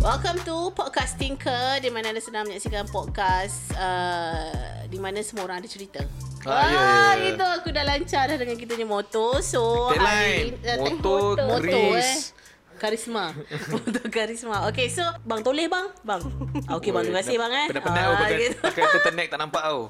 Welcome to Podcasting Ke Di mana anda sedang menyaksikan podcast uh, Di mana semua orang ada cerita. Ah, ya, ya, ya. Itu aku dah lancar dah dengan kita punya moto So Tagline eh, Motor Moto eh. Gris Karisma. Moto karisma. Okay so Bang toleh bang? Bang. Ah, Okay bang terima kasih bang eh. Penat-penat Ah, tau pakai, gitu. pakai turtleneck tak nampak tau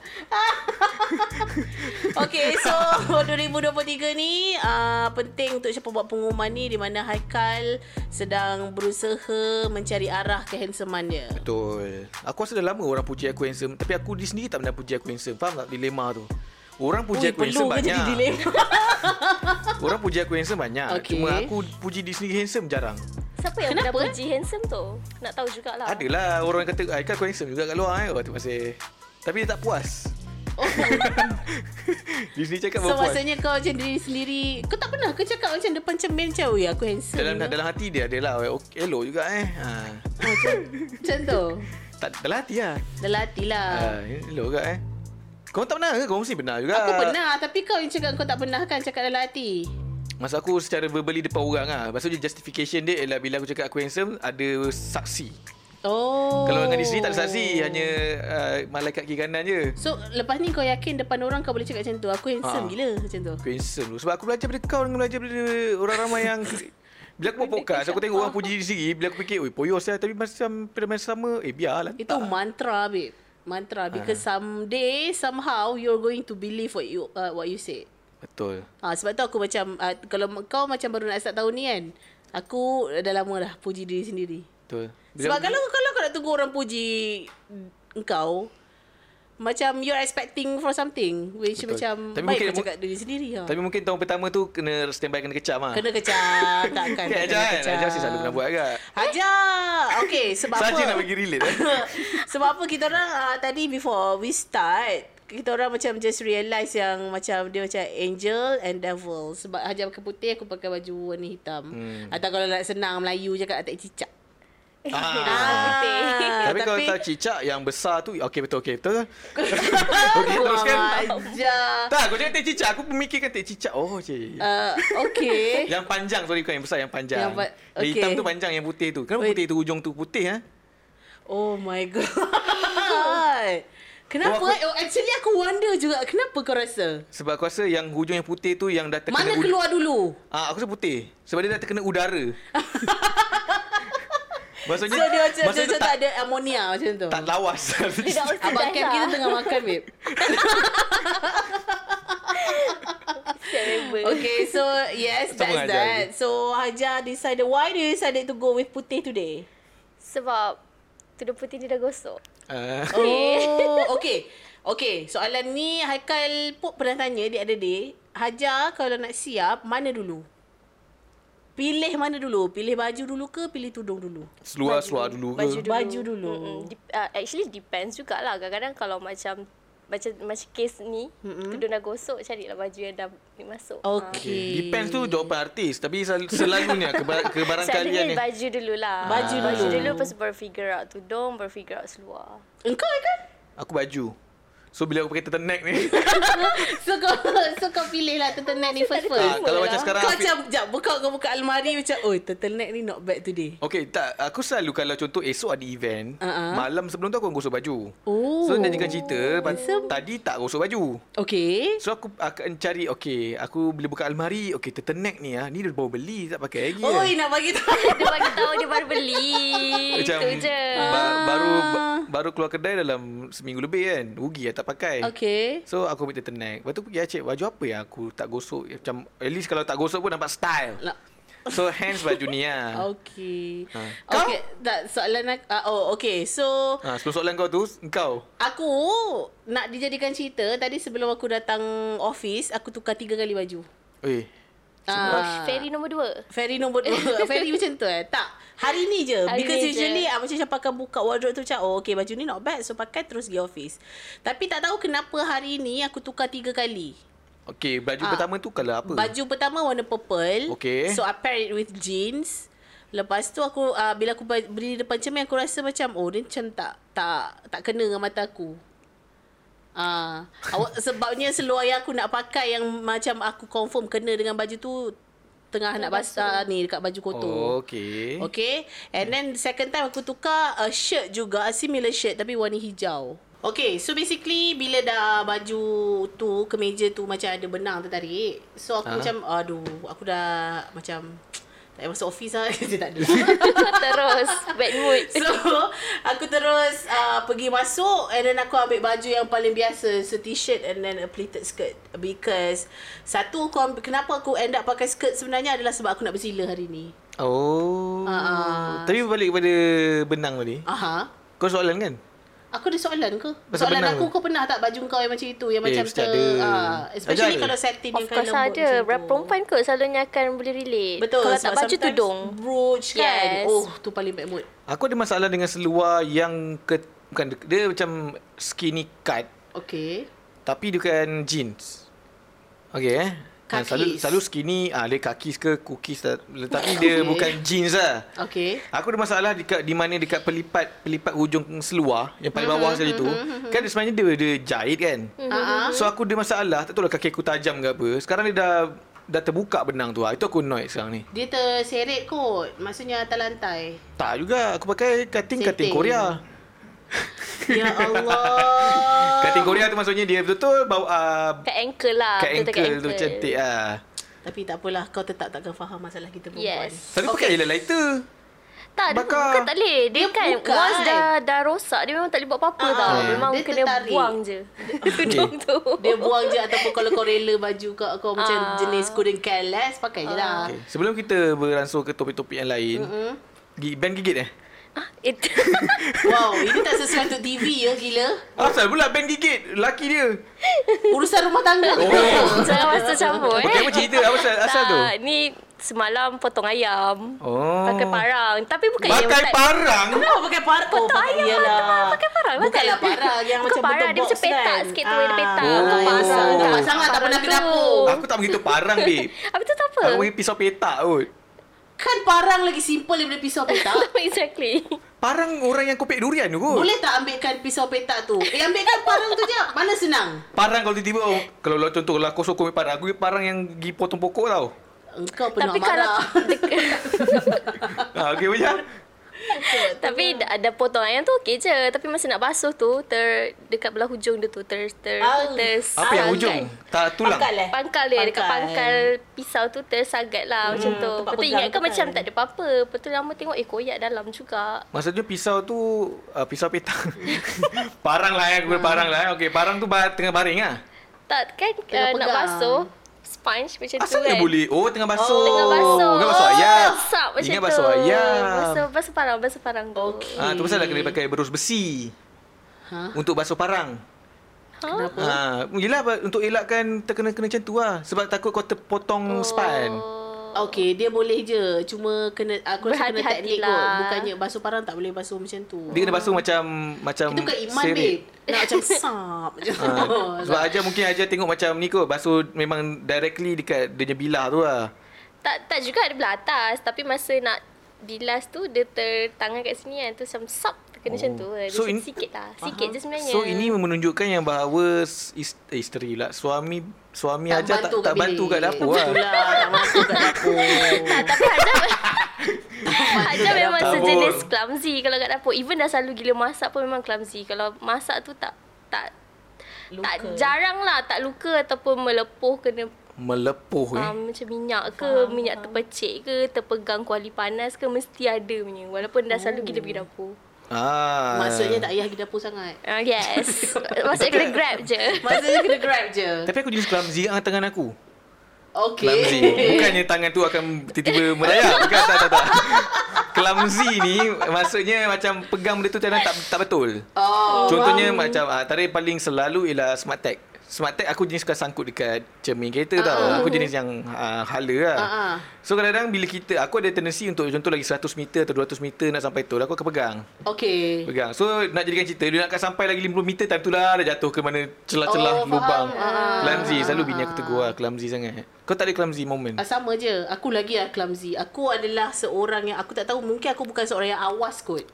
Okay so 2023 ni uh, Penting untuk siapa buat pengumuman ni Di mana Haikal Sedang berusaha Mencari arah kehandsoman dia. Betul. Aku rasa dah lama orang puji aku handsome Tapi aku di sendiri tak pernah puji aku handsome. Faham tak? Dilema tu Orang puji Ui, aku handsome perlu ke jadi banyak dilema Orang puji aku handsome banyak Okey. Cuma aku puji diri sendiri handsome jarang Siapa yang Kenapa, pernah eh? puji handsome tu? Nak tahu jugalah. Adalah orang kata Aikal kau handsome juga kat luar eh. Oh tu masih Tapi dia tak puas Oh. Sendiri cakap So baru puas maksudnya kau macam diri sendiri Kau tak pernah ke cakap macam depan cermin macam Ui aku handsome dalam, ke?" dalam hati dia adalah okay, Elok juga eh ha. macam, macam tu tak, Dalam hati lah Dalam hati lah ha, Elok juga eh Kau tak pernah ke? Kau mesti pernah juga. Aku pernah Tapi kau yang cakap kau tak pernah kan Cakap dalam hati. Masa aku secara verbally depan orang lah. Maksudnya justification dia ialah Bila aku cakap aku handsome Ada saksi. Oh. Kalau dengan sendiri tak ada saksi Hanya uh, malaikat kiri kanan je. So lepas ni kau yakin Depan orang kau boleh cakap macam tu? Aku handsome Ha. gila Macam tu? Aku handsome tu Sebab aku belajar daripada kau Dengan belajar daripada orang ramai yang Bila aku buat podcast Aku tengok orang puji diri sendiri Bila aku fikir Oi poyos lah Tapi macam pada masa sama Eh biarlah. Itu mantra babe Mantra Ha. Because someday Somehow You're going to believe What you uh, what you say. Betul. Ha, sebab tu aku macam uh, Kalau kau macam baru nak start tahun ni kan Aku dah lama dah Puji diri sendiri. Betul. Sebab kalau kalau kau nak tunggu orang puji engkau macam you're expecting for something which Betul. macam Tapi baik mungkin- kau cakap diri sendiri ha. Tapi mungkin tahun pertama tu Kena standby kena kecam lah Kena kecam takkan Kan Ajar kan Ajar si selalu pernah buat agak Hajar Okay sebab Saja apa nak bagi relate eh. Sebab apa kita orang uh, Tadi before we start kita orang macam just realise yang macam dia macam angel and devil. Sebab Hajar pakai putih, aku pakai baju warna hitam. Hmm. Atau kalau nak senang Melayu cakap tak cicak. Ah. putih. Tapi, kalau tak cicak yang besar tu Okey betul okey betul Okey teruskan Ajar. Tak aku cakap teh cicak Aku memikirkan teh cicak Oh cik Uh, okay. Yang panjang sorry bukan yang besar Yang panjang Yang pa- Yang hitam okay. tu panjang Yang putih tu Kenapa Wait. putih tu Ujung tu putih ha? Oh my god. Kenapa? Oh, Oh, aku- actually aku wonder juga. Kenapa kau rasa? Sebab aku rasa yang hujung yang putih tu Yang dah terkena Mana ud- keluar dulu? Ah, Aku rasa putih Sebab dia dah terkena udara Maksudnya So dia macam, dia maksudnya macam tak, ada amonia macam tu. Tak lawas Abang Cam kita tengah makan, babe. Terrible. Okay, so yes, Sama that's that. lagi. So Hajar decided, why do you decided to go with putih today? Sebab tudung putih ni dah gosok. Ah, Oh, okay. Okay, soalan ni Haikal pun pernah tanya di ada day. Hajar kalau nak siap, mana dulu? Pilih mana dulu? Pilih baju dulu ke pilih tudung dulu? Seluar-seluar dulu ke Baju dulu. Baju dulu. Uh, actually depends jugalah. Kadang-kadang kalau macam macam macam case ni, mm-hmm. tudung dah gosok, carilah baju yang dah ni masuk. Oh. Okay. Depends tu jawapan artis Tapi sel- selalunya keba- Kebarangkalian Selalunya ni baju dululah. Baju Baju dulu. dulu lepas baru figure out tudung, baru figure out seluar. Engkau kan? Aku baju So bila aku pakai turtleneck ni So kau so kau pilih lah turtleneck ni first first. Kalau lah. macam sekarang Kau macam Sekejap buka kau buka almari Macam Oh turtleneck ni not bad today Okay, tak. Aku selalu kalau contoh esok ada event, uh-huh. malam sebelum tu aku gosok baju. Oh. So, dia jangan cerita, Handsome. tadi tak gosok baju. Okay So, aku akan cari, okay, aku bila buka almari, okay, turtleneck ni ah, ni dia baru beli, tak pakai lagi. Oi eh. nak bagi tahu Dia bagi tahu dia baru beli. Macam Itu je. ba- baru ba- baru keluar kedai dalam seminggu lebih kan. Rugi lah tak pakai. Okay So aku ambil turtleneck Lepas tu pergi cik Baju apa yang aku tak gosok? Macam At least kalau tak gosok pun nampak style. Lah. So hence baju ni lah Okay Ha. Kau? Okay tak, Soalan aku uh, Oh okay So ha, Sebelum soalan kau tu Engkau Aku Nak dijadikan cerita Tadi sebelum aku datang Office Aku tukar tiga kali baju. Eh Ah. Ferry nombor dua. Ferry nombor dua Ferry macam tu eh Tak Hari ni je Hari Because ni je. usually ah, Macam siapa akan buka wardrobe tu Macam oh okay baju ni not bad So pakai terus pergi office Tapi tak tahu kenapa hari ni Aku tukar tiga kali Okay baju Ah. pertama tu kalau apa Baju pertama warna purple Okay. So I pair it with jeans Lepas tu aku uh, Bila aku berdiri depan cermin Aku rasa macam Oh dia macam tak Tak tak kena dengan mata aku Ah, awak sebabnya seluar yang aku nak pakai yang macam aku confirm kena dengan baju tu tengah nak basah ni dekat baju kotor. Oh, okay. Okay. And then second time aku tukar a shirt juga, a similar shirt tapi warna hijau. Okay, so basically bila dah baju tu, kemeja tu macam ada benang tertarik. So aku Ah. macam, aduh, aku dah macam tak payah masuk office lah. Dia tak ada. Terus bad mood. So aku terus uh, pergi masuk and then aku ambil baju yang paling biasa, so t-shirt and then a pleated skirt because satu aku ambil, kenapa aku end up pakai skirt sebenarnya adalah sebab aku nak bersila hari ni. Oh. Ah. Tapi balik kepada benang tadi. Aha. Kau soalan kan? Aku ada soalan ke? Pasal soalan benang aku ke? kau pernah tak baju kau yang macam itu yang Eh, macam ter ada. ah, especially Ada. kalau satin Of yang course lembut ada. Berapa perempuan kot selalunya akan boleh relate. Betul. Kalau tak baju tudung. Brooch kan. Yes. Oh, tu paling bad mood. Aku ada masalah dengan seluar yang ke, bukan dia macam skinny cut Okay. tapi dia bukan jeans. Okay eh. Selalu Kakis. selalu skinny ah dia kakis ke cookies tapi dia Okay. bukan jeans lah. Okay. Aku ada masalah dekat di mana dekat pelipat pelipat hujung seluar yang paling bawah sekali tu. Kan dia sebenarnya dia dia jahit kan. Ah. So aku ada masalah, tak tahu lah kaki aku tajam ke apa. Sekarang dia dah dah terbuka benang tu. ah. Itu aku annoyed sekarang ni. Dia terseret kot. Maksudnya atas lantai. Tak juga. Aku pakai cutting-cutting. Korea. Ya Allah. Korea tu maksudnya dia betul-betul bawa uh, Kat ankle lah. kat kat ankle tu cantik ah. Tapi tak apalah. Kau tetap takkan faham masalah kita perempuan. Yes. Selalu pakai je lighter. Tak, dia Bakar. bukan tak boleh. Dia, Dia kan bukan. once dah dah rosak, dia memang tak boleh buat apa-apa Ah, tau. ah. Memang Dia kena tertarik. buang je. Tudung tu. Dia buang je ataupun kalau kau rela baju kau, kau macam Ah. jenis couldn't care less, pakai je lah. Okay. Sebelum kita beransur ke topik-topik yang lain, Mm-mm. gi- band gigit eh? Ah, Itu. Wow, ini tak sesuai untuk TV ya, gila. Asal pula band gigit? Laki dia. Urusan rumah tangga. Oh. Jangan masuk campur eh. Okey, apa cerita? Apa asal, asal tu? Tak, ni semalam potong ayam. Oh. Pakai parang. Tapi bukan yang Pakai tak- parang? Kenapa pakai parang? Oh, Potong ayam iyalah. Pakai parang. Bukanlah parang yang Bukan macam parang, bentuk dia box macam petak kan. sikit tu, ada petak. Ah, Bukan oh. parang. Nampak sangat tak pernah ke Parang tu. dapur. Aku tak begitu parang, babe. Habis tu tak apa? Aku panggil pisau petak kot. Kan parang lagi simple daripada pisau petak. exactly. Parang orang yang kopek durian tu kot. Boleh tak ambilkan pisau petak tu? Eh, ambilkan parang tu je. Mana senang? Parang kalau tiba-tiba, oh, kalau lah contoh lah kau sokong parang, aku parang yang pergi potong pokok tau. Engkau penuh Tapi kalau amarah. Ha, okay, macam? Tapi dah ada potong ayam tu okey je. Tapi masa nak basuh tu ter dekat belah hujung dia tu ter ter ter Apa yang hujung? Tak tulang? Pangkal eh? Pangkal dia dekat pangkal pisau tu tersagat lah macam tu. Lepas tu ingat kan macam kan. tak ada apa-apa. Lepas tu lama tengok eh koyak dalam juga. Maksudnya pisau tu uh, pisau petak. parang lah ya, aku Hmm. parang lah. Okey, parang tu tengah baring ah. Tak kan uh, nak basuh sponge macam tu Asal kan. dia boleh? Oh, tengah basuh. Oh, Tengah basuh. Kan basuh ayam. Sap macam Ingat tu. basuh ayam. Basuh, basuh parang, basuh parang tu. Okey. Ah, tu pasal lah kena pakai berus besi Ha? untuk basuh parang. Ha? Kenapa? Ha, yelah untuk elakkan terkena-kena macam tu lah. Sebab takut kau terpotong oh. span. Okey, dia boleh je. Cuma kena aku rasa kena teknik kot. Berhati-hatilah. Bukannya basuh parang tak boleh basuh macam tu. Dia kena basuh macam macam Itu bukan iman, babe. Nak macam sap. macam tu. Ha, sebab Ajar mungkin Ajar tengok macam ni kot Basuh memang directly dekat dia punya bilah tu lah Tak tak juga ada belah atas. Tapi masa nak bilas tu, dia ter tangan kat sini kan. Tu macam sap. Kena macam tu. Dia So in- sikit lah. Sikit je sebenarnya. So ini menunjukkan yang bahawa eh, isteri lah Suami Suami Ajar tak, tak bantu kat dapur lah Betul lah. Tak bantu kat dapur. Tak, tapi Hajar Hajar memang dapur. sejenis clumsy kalau kat dapur. Even dah selalu gila masak pun memang clumsy. Kalau masak tu tak tak Luka. tak jarang lah tak luka ataupun melepuh kena Melepuh eh um, macam minyak ke minyak terpecik ke terpegang kuali panas ke mesti ada punya walaupun dah selalu gila pergi dapur. Ah. Maksudnya tak payah pergi dapur sangat. Uh, yes. Maksudnya kena grab je. Maksudnya kena grab je. Tapi aku jenis clumsy dengan tangan aku Okey. Clumsy Bukannya tangan tu akan tiba-tiba merayap Bukan tak tak tak Clumsy ni Maksudnya macam Pegang benda tu tak, tak betul Oh. Contohnya macam ah, Antara yang paling selalu Ialah smart tag Smart tag aku jenis suka sangkut dekat cermin kereta tau. Aku jenis yang uh, hala lah. Ah, ah. So kadang-kadang bila kita, aku ada tendensi untuk contoh lagi 100 meter atau 200 meter nak sampai tu, aku akan pegang. Okey. Pegang. So nak jadikan cerita, dia nak sampai lagi 50 meter, time tu lah dah jatuh ke mana celah-celah Oh, lubang. Ah. Clumsy. Selalu bini aku tegur lah, clumsy sangat. Kau tak ada clumsy moment? Ah, sama je. Aku lagi lah clumsy. Aku adalah seorang yang aku tak tahu mungkin aku bukan seorang yang awas kot.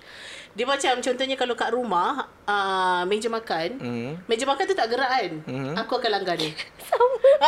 Dia macam contohnya kalau kat rumah uh, meja makan, Hmm. meja makan tu tak gerak kan. Mhm. Aku akan langgar dia.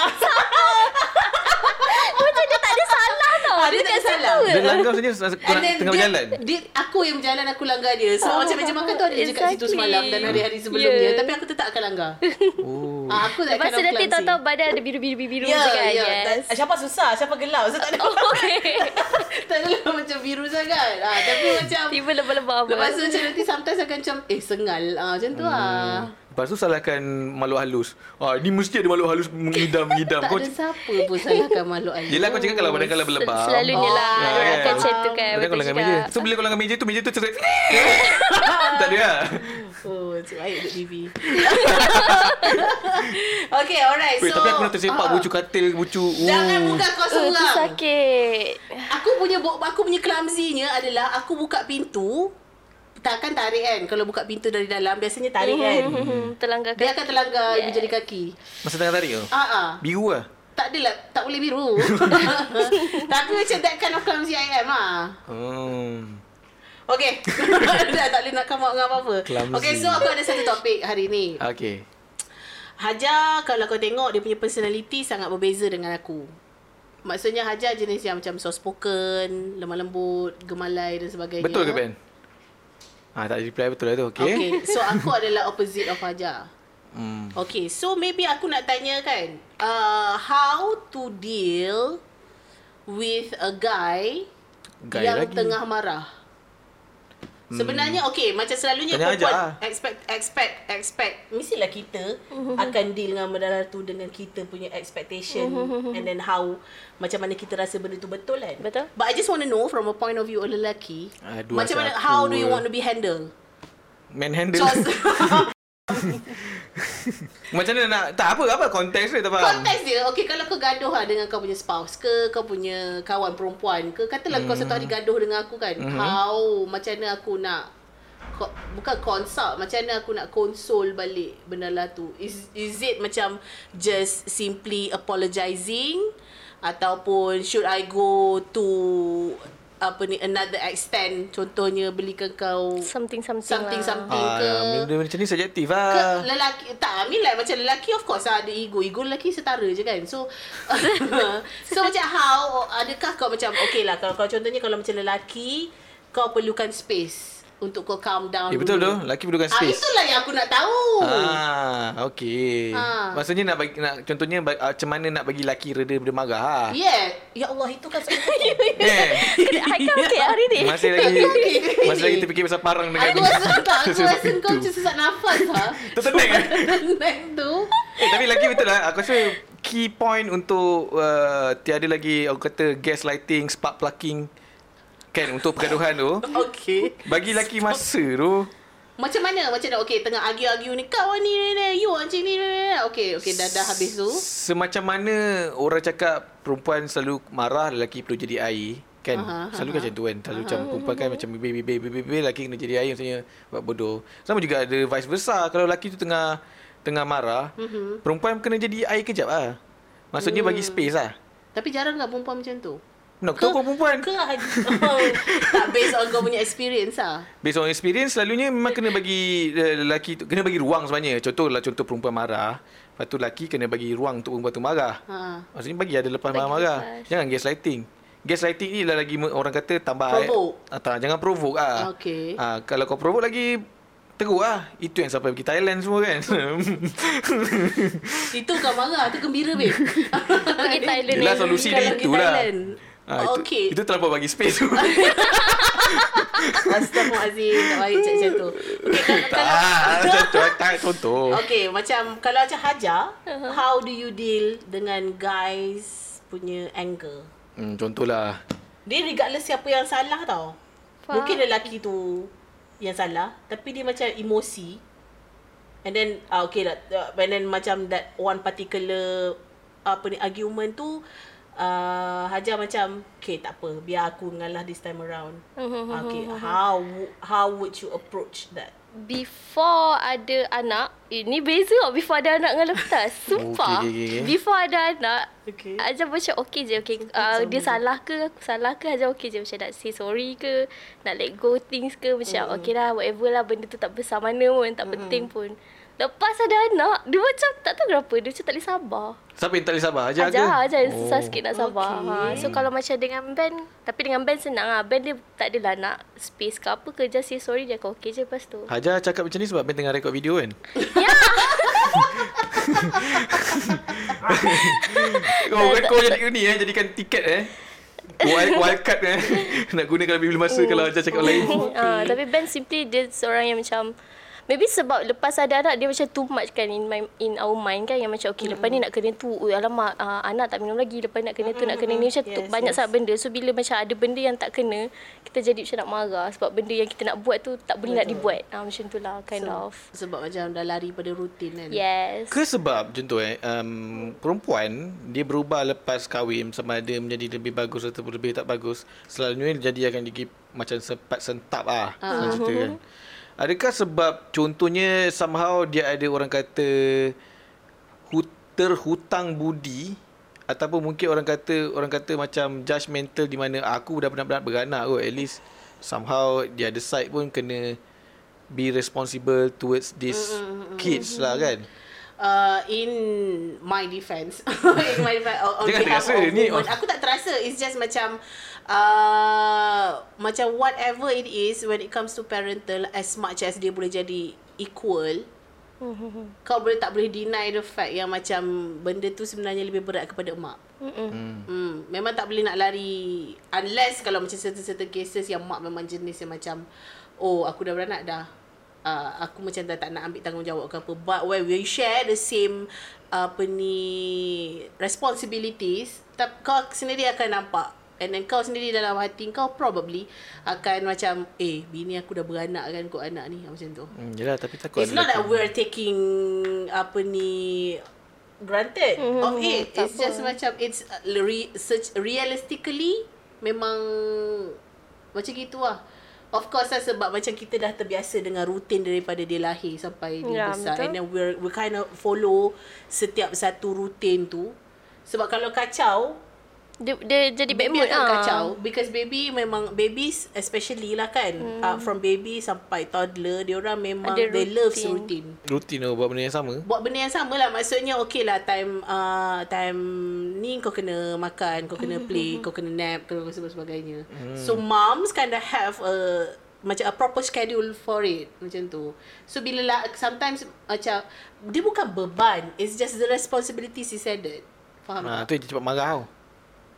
Macam dia tak ada salah Ah, dia tak dekat salah. situ. Dia langgar saja And korang then tengah dia, berjalan. dia, aku yang berjalan aku langgar dia. So Oh, macam meja makan tu ada je kat situ exactly. semalam dan hari-hari sebelumnya. Yeah. Tapi aku tetap akan langgar. Oh. Ah, aku that Lepas tu nanti tahu-tahu badan ada biru-biru-biru Ya, je kan. ya. Yes. Tak- Siapa susah, siapa gelap. So tak ada. Oh, okay. tak adalah macam biru sangat. Ah, tapi macam Tiba lebah-lebah apa. Lepas tu macam nanti sometimes akan macam Eh sengal ah, Macam tu lah Lepas tu salahkan makhluk halus. Ah, ni mesti ada makhluk halus mengidam-ngidam. Tak Kau ada siapa pun salahkan makhluk halus Yelah kau cakap kalau badan kau berlebam. Sel- Selalunya lah. Oh, kan. akan macam tu kan. Badan kau langgar juga. meja. So bila kau langgar meja tu, meja tu terseret. tak ada lah. Oh macam baik duduk TV Okay alright Wait, so tapi aku nak tersepak ah. bucu katil, bucu. Jangan buka kau tu seorang sakit. Aku punya aku punya clumsy-nya adalah Aku buka pintu Takkan tarik kan Kalau buka pintu dari dalam Biasanya tarik kan Hmm, Terlanggar Dia akan terlanggar ibu jari kaki Masa tengah tarik tu? Ah ah. Biru lah. Tak adalah Tak boleh biru Tapi macam that kind of clumsy I am lah Hmm. Okay Dah tak boleh nak come out dengan apa-apa Clumsy. Okay so aku ada satu topik hari ni Okay. Hajar kalau kau tengok Dia punya personality Sangat berbeza dengan aku Maksudnya Hajar jenis yang macam Soft spoken Lemah lembut Gemalai dan sebagainya Betul ke Ben? Ah, tak reply betul lah tu. Okay. Okay So aku adalah opposite of Hajar Hmm. Okay so maybe aku nak tanya kan uh, How to deal With a guy, Guy Yang lagi. tengah marah Sebenarnya okay macam selalunya Tanya perempuan Hajar. expect expect expect mestilah kita akan deal dengan benda tu dengan kita punya expectation and then how macam mana kita rasa benda tu betul kan. Betul. But I just want to know from a point of view of lelaki Aduh, macam mana aku- how do you want to be handled? Manhandle. So, Macam mana nak... Tak apa, apa konteks dia tak faham. Konteks dia Okay kalau kau gaduh lah Dengan kau punya spouse ke Kau punya kawan perempuan ke Katalah kau satu hari gaduh dengan aku kan Mhm. How Macam mana aku nak ko- Bukan consult Macam mana aku nak console balik Benda lah tu Is, is it macam Just simply apologizing Ataupun Should I go to Apa ni Another extent. Contohnya Belikan kau Something-something Something lah. something Ah, ke benda macam ni subjektif ke lah. lelaki tak I mean like macam lelaki of course lah ada ego. Ego lelaki setara je kan. So so macam how adakah kau macam okay lah kalau, kalau contohnya kalau macam lelaki kau perlukan space untuk kau calm down Eh, betul tu. dulu. Lelaki perlukan ah, space. itulah yang aku nak tahu Ah, okey. Ah. Maksudnya nak bagi nak contohnya uh, macam mana nak bagi lelaki reda benda marah ah. yeah ya Allah itu kan aku. Eh, Haikal okey hari ni. masih lagi masih lagi terfikir pasal parang dengan aku rasa tak aku rasa kau macam sesak nafas ha Tertenang eh? tenang tu Eh, tapi lelaki betul lah. Aku rasa key point untuk uh, tiada lagi aku kata gaslighting, spark plucking kan untuk pergaduhan tu. okay Bagi lelaki masa tu. Macam mana? Macam mana? Okay, tengah argue-argue ni. Kau ni, ni, ni. You macam ni, ni, ni. Okay, okay. Dah, dah habis tu. Semacam mana orang cakap perempuan selalu marah, lelaki perlu jadi air. Kan? Aha, Selalu kan macam tu kan. Selalu macam perempuan kan macam bebe-bebe, bebe-bebe, lelaki kena jadi air maksudnya buat bodoh. Sama juga ada vice versa. Kalau lelaki tu tengah tengah marah, Mhm. perempuan kena jadi air kejap lah. Maksudnya bagi Hmm. space lah. Tapi jarang tak perempuan macam tu? Nak tahu kau perempuan. Ke oh, tak based on kau punya experience lah. Based on experience selalunya memang kena bagi uh, lelaki tu kena bagi ruang sebenarnya. Contohlah contoh perempuan marah, lepas tu lelaki kena bagi ruang untuk perempuan tu marah. Ha. Maksudnya bagi ada lepas Bagi marah-marah. lepas. Jangan gaslighting. Gaslighting ni lah lagi orang kata tambah Provoke. Ah, tak, jangan provoke ah. Okey. Ah, kalau kau provoke lagi teruk lah. Itu yang sampai pergi Thailand semua kan. Itu kau marah. Tu gembira, babe. Pergi Thailand Yelah solusi dia pergi Ah, itu, Okey. Itu terlampau bagi space tu. Astaghfirullahaladzim. Tak baik macam tu. Okay, kalau... tak, kalau contoh, tak, contoh. Okay, macam kalau macam Hajar, Uh-huh. how do you deal dengan guys punya anger? Hmm, contohlah. Dia regardless siapa yang salah tau. Faham. Mungkin lelaki tu yang salah, tapi dia macam emosi. And then uh, okay lah, uh, and then macam that one particular apa ni argument tu uh, Hajar macam okay tak apa, biar aku ngalah this time around. Mhm, okay, how how would you approach that? Before ada anak Ini beza tau Before ada anak dengan lepas Sumpah Okay, okay, okay. Before ada anak Okay. Ajar macam okay je okay. Uh, Dia salah ke Aku salah ke Ajar okay je Macam nak say sorry ke Nak let go things ke Macam mm. okay lah Whatever lah Benda tu tak besar mana pun Tak penting pun Lepas ada anak, dia macam tak tahu kenapa. Dia macam tak boleh sabar. Siapa yang tak boleh sabar? Ajar ke? Ajar, ajar. Oh. Susah sikit nak sabar. Okay. Ha. So kalau macam dengan band, tapi dengan band senang lah. Band dia tak adalah nak space ke apa ke. Just say sorry, dia akan okay je lepas tu. Hajar cakap macam ni sebab Ben tengah rekod video kan? Ya! Oh, kau jadi ni eh, jadikan tiket eh. Wild, wild card eh. Nak gunakan lebih masa kalau Hajar cakap lain. Ah, tapi Ben simply dia seorang yang macam Maybe sebab lepas ada anak dia macam too much kan in my in our mind kan yang macam okay mm. lepas ni nak kena tu alamak uh, anak tak minum lagi lepas ni nak kena tu mm. nak kena ni macam yes, tu banyak yes. sangat benda so bila macam ada benda yang tak kena kita jadi macam nak marah sebab benda yang kita nak buat tu tak boleh Betul. nak dibuat uh, macam tu lah kind so, of sebab macam dah lari pada rutin kan yes Ke sebab contoh eh um, perempuan dia berubah lepas kahwin sama ada menjadi lebih bagus atau lebih tak bagus selalunya jadi akan digi macam sempat sentap ah uh. cerita kan. Adakah sebab contohnya somehow dia ada orang kata hut, terhutang budi ataupun mungkin orang kata orang kata macam judgemental di mana aku dah benar-benar beranak kot at least somehow dia ada side pun kena be responsible towards mm-hmm. kids lah kan uh, in my defense. In my defense. On Jangan behalf terasa, of ni- women aku tak terasa. It's just macam uh, macam whatever it is when it comes to parental as much as dia boleh jadi equal kau boleh tak boleh deny the fact yang macam benda tu sebenarnya lebih berat kepada mak Mm-mm. Hmm, memang tak boleh nak lari unless kalau macam certain-certain cases yang mak memang jenis yang macam oh aku dah beranak dah. Uh, aku macam dah tak nak ambil tanggungjawab ke apa. But when we share the same apa ni responsibilities, tak, kau sendiri akan nampak And then kau sendiri dalam hati kau probably akan macam eh bini aku dah beranak kan kot anak ni macam tu. hmm, yelah tapi takut It's not that lelaki. we're taking apa ni granted mm-hmm. of it. It's just macam it's uh, re, search, realistically memang macam gitu lah. Of course lah sebab macam kita dah terbiasa dengan rutin daripada dia lahir sampai dia Ya, besar. betul. And then we're, we kind of follow setiap satu rutin tu. Sebab kalau kacau, Dia, dia jadi bad baby mood akan ah. kacau. Because baby memang babies especially lah kan. Hmm. uh, from baby sampai toddler dia orang memang Ada they love routine. routine. Tu buat benda yang sama? Buat benda yang sama lah. Maksudnya okay lah time uh, time ni kau kena makan kau kena play kau kena nap kau kena sebagainya. Hmm. so moms kind of have a macam a proper schedule for it. Macam tu. So bila lah sometimes macam dia bukan beban. It's just the responsibilities is added. Faham? Ha, tak? tu dia cepat marah tau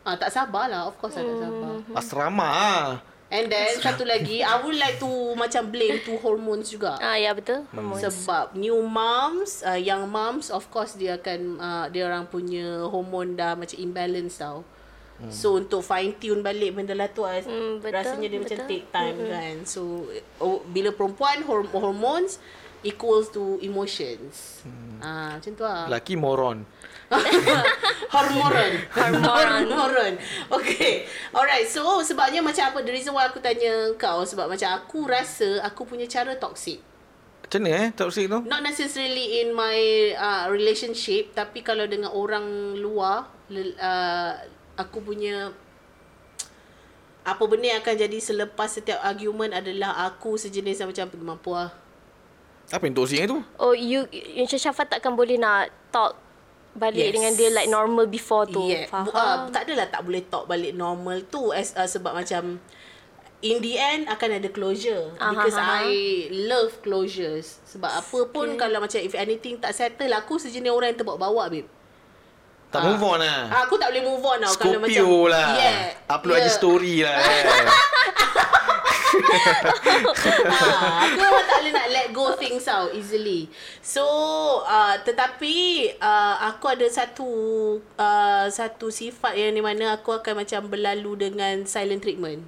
Ah, tak sabar lah. Of course, I tak sabar. asrama ah. And then, satu lagi, I would like to macam blame to hormones juga. Ah ya betul. Hormones. Sebab new moms, uh, young moms, of course dia akan, uh, dia orang punya hormon dah macam imbalance tau. Hmm. So untuk fine tune balik benda lah tu as, Hmm, betul, rasanya dia macam betul. take time hmm. kan. So oh, bila perempuan horm- hormones equals to emotions. Hmm. Ah macam tu lah. lelaki moron Hormoran. Hormoran. Hormoran. Okay. Alright. So, sebabnya macam apa? The reason why aku tanya kau. Sebab macam aku rasa aku punya cara toxic. macam mana eh toxic tu Not necessarily in my uh, relationship. Tapi kalau dengan orang luar. Uh, aku punya... Apa benda yang akan jadi selepas setiap argument adalah aku sejenis yang macam mampu lah. apa yang toxic tu Oh you you Syafa takkan boleh nak talk balik Yes. dengan dia like normal before tu. Yeah. Faham. Uh, tak adalah tak boleh talk balik normal tu as uh, sebab macam in the end akan ada closure Aha, because aha. I love closures. Sebab apa pun kalau macam if anything tak settle aku sejenis orang yang terbawa-bawa babe. tak move on lah Ah, Aku tak boleh move on tau kalau macam Scorpio lah Yeah. Upload yeah. yeah. story lah ah, aku memang tak boleh nak let go things out easily. So, uh, tetapi uh, aku ada satu uh, satu sifat yang di mana aku akan macam berlalu dengan silent treatment.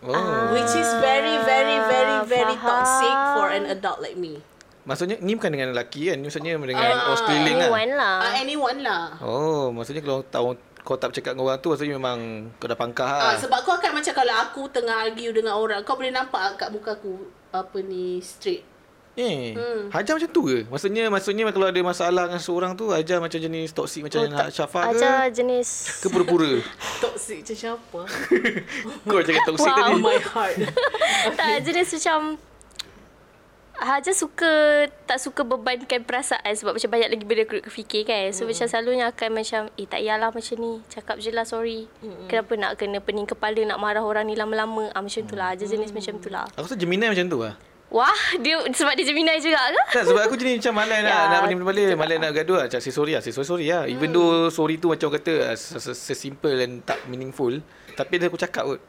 oh. Which is very, very, very, very faham. toxic for an adult like me. Maksudnya ni bukan dengan lelaki kan Ni maksudnya dengan Ah, orang sekeliling lah Anyone lah. Uh, anyone lah. Oh maksudnya kalau tahu kau tak bercakap dengan orang tu Maksudnya memang kau dah pangkah Ah, lah sebab kau akan macam kalau aku tengah argue dengan orang, kau boleh nampak kat muka aku apa ni straight. Eh, Hmm. Hajar macam tu ke? Maksudnya maksudnya kalau ada masalah dengan seorang tu Hajar macam jenis toksik macam oh, Syafa ke? Ajar jenis Ke pura-pura? Toxic macam siapa? kau cakap toksik Wow. tadi My heart. tak jenis macam Haja suka tak suka bebankan perasaan sebab macam banyak lagi benda aku fikir kan. So mm. macam selalunya akan macam eh tak yalah macam ni. Cakap je lah sorry. Mm. Kenapa nak kena pening kepala nak marah orang ni lama-lama. Ah macam tu lah. Haja jenis mm. macam tu lah. Aku rasa Gemini macam tu lah. Wah, dia sebab dia Gemini juga ke? Tak, sebab aku jenis macam malas nak, Ya, nak pening-pening betul Malas nak gaduh lah. Cakap say sorry lah. Say sorry, sorry lah. Even though sorry tu macam kata uh, se- se- sesimpel dan tak meaningful. Tapi dia aku cakap kot.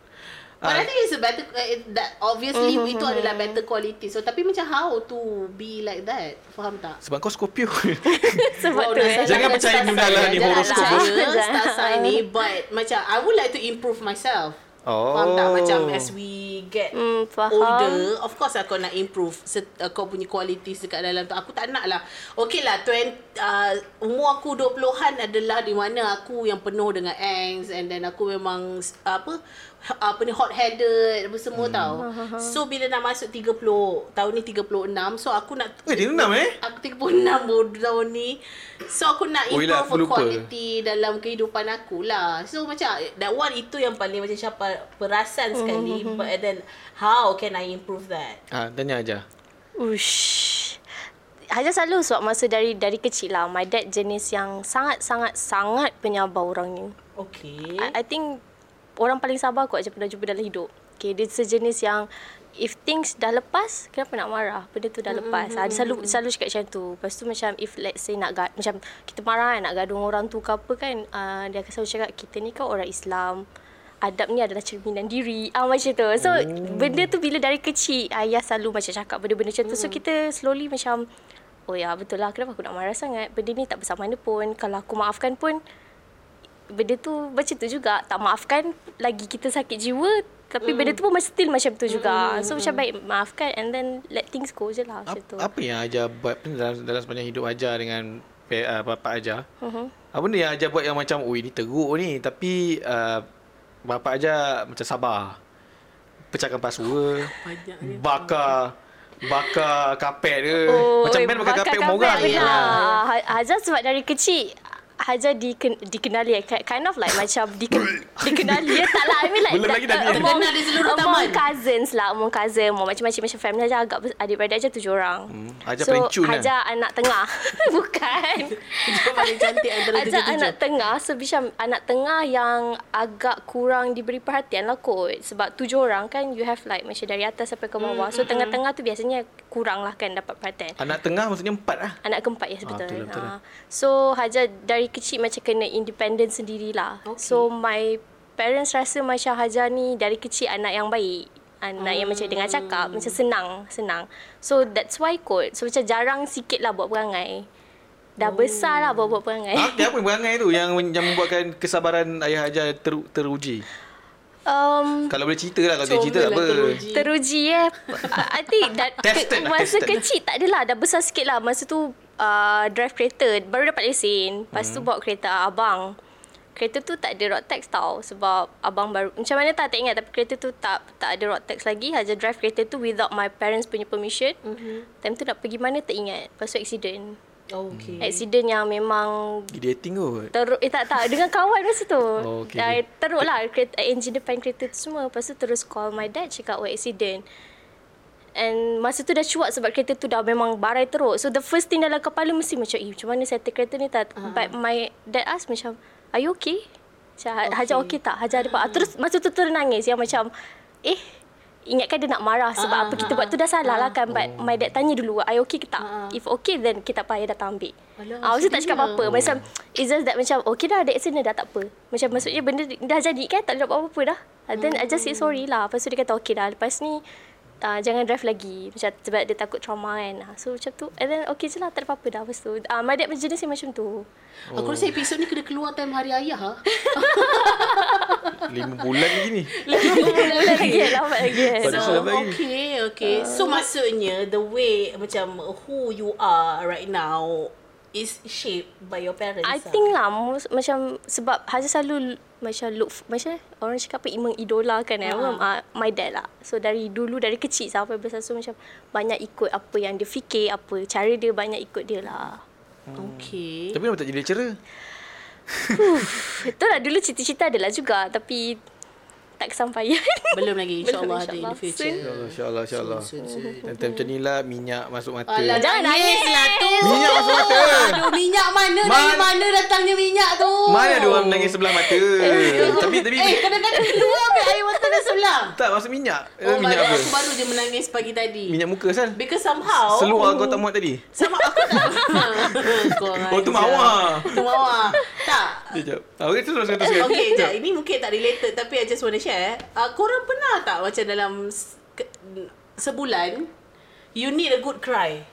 But Ah, I think it's a better uh, that obviously mm-hmm. itu adalah better quality. So tapi macam how to be like that? Faham tak? sebab kau Scorpio. sebab tu eh. Jangan percaya benda lah ni, horoskop. Jangan star sign ni but macam I would like to improve myself. Oh. Faham tak? Macam as we get Hmm, faham. older, of course aku nak improve set, uh, kau punya qualities dekat dalam tu. Aku tak nak lah. Okay lah, 20, uh, umur aku 20-an adalah di mana aku yang penuh dengan angst and then aku memang uh, apa apa ni hot headed apa semua hmm. tau. So bila nak masuk 30 tahun ni 36 so aku nak Eh, dia enam eh? Aku 36 baru tahun ni. So aku nak Oh, aku improve lupa. quality dalam kehidupan aku lah. So macam that one itu yang paling macam siapa perasan sekali. But then how can I improve that? Ah, tanya aja. Ush. Haja selalu sebab masa dari dari kecil lah. My dad jenis yang sangat-sangat sangat penyabar orang ni. Okay. I, I think orang paling sabar kot je pernah jumpa dalam hidup. Okay, dia sejenis yang if things dah lepas, kenapa nak marah? Benda tu dah lepas. Mm-hmm. Dia selalu selalu cakap macam tu. Lepas tu macam if let's say nak gad, macam kita marah kan, nak gaduh orang tu ke apa kan, uh, dia akan selalu cakap kita ni kan orang Islam. Adab ni adalah cerminan diri. Ah macam tu. So oh. benda tu bila dari kecil ayah selalu macam cakap benda-benda macam tu. So kita slowly macam oh ya betul lah kenapa aku nak marah sangat. Benda ni tak besar mana pun. Kalau aku maafkan pun benda tu macam tu juga tak maafkan lagi kita sakit jiwa tapi mm. benda tu pun masih still macam tu juga mm. so macam baik maafkan and then let things go je lah macam Apa, tu apa yang Ajar buat dalam, dalam sepanjang hidup Ajar dengan uh, bapak Ajar? uh-huh. Apa benda yang Ajar buat yang macam, oi ni teruk ni. Tapi uh, bapak Ajar macam sabar. Pecahkan password. Bakar. Bakar kapet ke. Oh, macam oi, band bakar kapet rumah orang. kapet, Ha. Ha- Hajar sebab dari kecil Hajar diken, dikenali eh, ki- kind of like macam diken, dikenali ya tak lah. I mean like Belum lagi dah ni. among, Dikenal di seluruh among taman. cousins lah among cousin among macam-macam macam family Hajar agak adik-beradik Hajar tujuh orang. Hmm, Hajar so paling cun lah. Hajar anak tengah. Bukan. Dia paling cantik antara Hajar anak tengah. So macam anak tengah yang agak kurang diberi perhatian lah kot. Sebab tujuh orang kan you have like macam dari atas sampai ke bawah. So tengah-tengah tu biasanya kurang lah kan dapat perhatian Anak tengah maksudnya empat lah. Anak keempat, yes Ah, betul. betul, betul. Ah, so Hajar dari kecil macam kena independent sendirilah. Okay. So my parents rasa macam Hajar ni dari kecil anak yang baik. Anak yang macam dengar cakap, macam senang, senang. So that's why kot. So macam jarang sikit lah buat perangai. Dah besar lah buat-buat perangai. Ha, dia apa perangai tu yang yang membuatkan kesabaran ayah Hajar ter, teruji? Um, Kalau boleh cerita lah, kalau dia cerita lah, apa. teruji. Teruji eh. I think that Tested lah, masa tested. kecil tak adalah. Dah besar sikit lah. Masa tu uh, drive kereta. Baru dapat lesen. Lepas Hmm. tu bawa kereta abang. Kereta tu tak ada road tax tau. Sebab abang baru... Macam mana tak, tak ingat. Tapi kereta tu tak tak ada road tax lagi. Haja drive kereta tu without my parents punya permission. Mm-hmm. Time tu nak pergi mana tak ingat. Lepas tu accident. Okay. Accident yang memang dating kot. Teruk eh tak tak dengan kawan masa tu. Oh, okey. Dah teruk lah kereta engine depan kereta tu semua. Lepas tu terus call my dad cakap oh accident. And masa tu dah cuak sebab kereta tu dah memang barai teruk. So the first thing dalam kepala mesti macam eh macam mana settle kereta ni tak. Uh-huh. But my dad ask macam are you okay? Macam okay. Hajar okay tak? Hajar ada uh-huh. Terus masa tu terus nangis yang macam eh ingatkan dia nak marah sebab uh-huh. apa kita buat tu dah salah lah kan. But my dad tanya dulu you okay ke tak? Uh-huh. If okay then kita payah datang ambil. Alah, Ah, tu tak cakap sedihnya. apa-apa. Macam it's just that macam okay dah ada accident dah tak apa. Macam maksudnya benda dah jadi kan tak ada apa-apa dah. And then I just say sorry lah. Lepas tu dia kata okay dah. Lepas ni uh, jangan drive lagi. Macam sebab dia takut trauma kan. Ah, So macam tu. And then okay je lah tak ada apa-apa dah. Lepas tu uh, my dad macam jenis yang macam tu. Aku rasa episod ni kena keluar time hari ayah. Ha? Lima bulan lagi ni. lagi lambat lagi. kan. Pada So, lagi. okay, okay. So, maksudnya, the way, macam, who you are right now is shaped by your parents. I ah? think lah mus- macam sebab Haji selalu macam look macam orang cakap apa mengidolakan eh uh uh, my dad lah. So dari dulu dari kecil sampai besar so macam banyak ikut apa yang dia fikir apa cara dia banyak ikut dia lah. Okay. Tapi kenapa tak jadi lecturer? Betul lah dulu cita-cita adalah juga tapi tak kesampaian. Belum lagi. InsyaAllah ada in the future. InsyaAllah, insyaAllah, insyaAllah. Time macam ni lah, minyak masuk mata. Alah, Jangan nangis lah tu. Minyak masuk mata. Aduh, minyak mana? Man- Dari mana datangnya minyak tu? Mana ada orang menangis sebelah mata? tapi, tapi, Eh, kadang-kadang keluar ambil air mata dah sebelah. tak, masuk minyak. Eh, Oh, minyak baru, apa? aku baru je menangis pagi tadi. Minyak muka, Sal. Because somehow... Seluar kau tak muat tadi? Sama aku tak. Kurang Oh, tu mawar. Tu mawar. Tak. Sekejap. Ah, okay, terus, terus, terus. Okay, sekejap. Ini mungkin tak related tapi I just want to share. Uh, korang pernah tak macam dalam s- ke- sebulan, you need a good cry?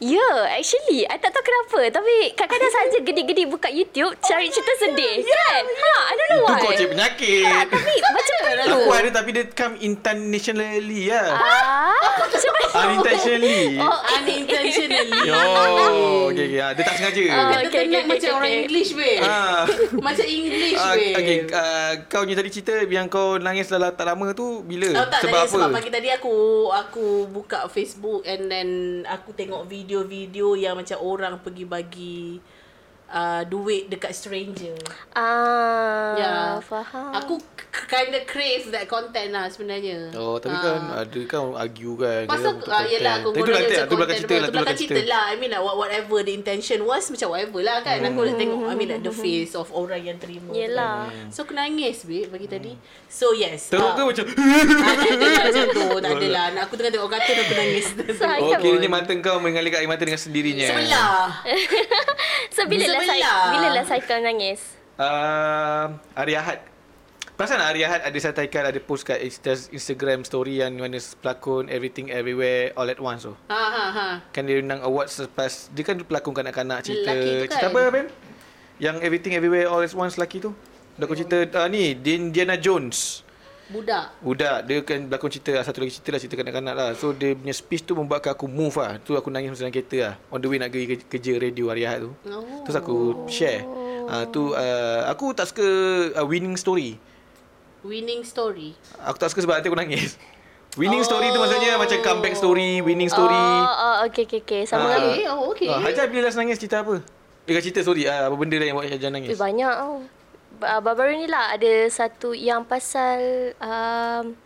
Ya, yeah, actually, I tak tahu kenapa. Tapi kadang-kadang saja gedi-gedi buka YouTube, cari cerita sedih. Kan? Ha, I don't know Itu why. kau cik penyakit. Tak, tapi macam perlu. Aku ada tapi dia come intentionally lah. Ah, macam mana? Unintentionally. Oh, Unintentionally. Yo, okay, okay. Ah, Dia tak sengaja. Kata Okay, okay, okay, macam okay, orang okay. English, babe. Ah. Macam English, babe. okay, uh, kau ni tadi cerita yang kau nangis dalam tak lama tu bila? Oh, tak, sebab tadi apa? sebab pagi tadi aku aku buka Facebook and then aku tengok video-video yang macam orang pergi bagi uh, duit dekat stranger. Ah, Ya. faham. Aku kind of crave that content lah sebenarnya. Oh, tapi Ah. kan ada kan argue kan. Pasal untuk ah, yelah aku Tapi guna tu dia tu belakang cerita lah, tu belakang cerita lah. I mean like what- whatever the intention was macam whatever lah kan. Aku dah tengok I mean like the face of orang yang terima. Yelah. Kan. So aku nangis babe pagi tadi. So yes. Teruk ah, ke macam ah, macam tu. Tak ada lah. Aku tengah tengok kartun aku nangis. Oh, kiranya mata kau mengalirkan air mata dengan sendirinya. Sebelah. So, bila lah, Cy- bila lah cycle nangis? Uh, hari Ahad. Perasan tak hari Ahad ada satu Taikal ada post kat Insta- Instagram story yang mana pelakon Everything Everywhere All at Once tu. Ha ha ha. Kan dia menang award selepas dia kan pelakon kanak-kanak cerita Lelaki tu kan? cerita apa Ben? Yang Everything Everywhere All at Once lelaki tu. Pelakon cerita uh, ni Diana Jones. Budak. Budak dia kan berlakon cerita lah. Satu lagi cerita lah cerita kanak-kanak lah. So dia punya speech tu membuatkan aku move lah. Tu aku nangis masa dalam kereta lah. On the way nak pergi ke- kerja radio hari Ahad tu. Oh. Terus aku share. Uh, tu uh, aku tak suka uh, winning story. Winning story. Aku tak suka sebab nanti aku nangis. Winning Oh. story tu maksudnya macam comeback story, winning story. Oh, oh okay, okay, okay. Sama uh, Okay. Oh okay. Ah, Hajar bila last nangis cerita apa? Dia cerita sorry, ah, apa benda yang buat Hajar Eh, nangis? banyak tau. Uh, baru-baru ni lah ada satu yang pasal um,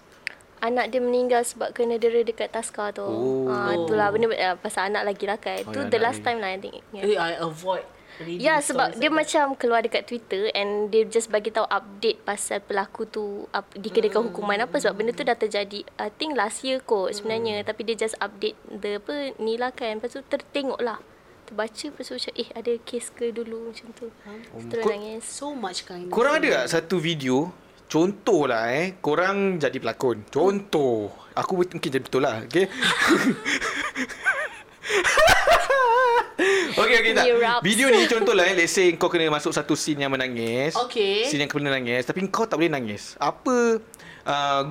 anak dia meninggal sebab kena dera dekat taska tu. Oh. Ah, itulah benda uh, pasal anak lagi lah kan. Oh, Itu yang the last time lah I think. Yeah. Eh, I avoid. reading Ya sebab stories dia like macam keluar dekat Twitter and dia just bagi tahu update pasal pelaku tu up, dikenakan Hmm. hukuman apa sebab benda tu dah terjadi I think last year kot sebenarnya tapi dia just update the apa ni lah kan lepas tu tertengok lah terbaca lepas tu macam eh ada kes ke dulu macam tu. Terus Kau- nangis. So much kind Korang ada tak satu video Contoh lah eh Korang jadi pelakon? Contoh. Aku mungkin jadi betul lah Okay? Okay okay tak. Video ni contoh lah eh. Let's say kau kena masuk satu scene yang menangis. Okay. Scene yang kena nangis Tapi kau tak boleh nangis. Apa uh,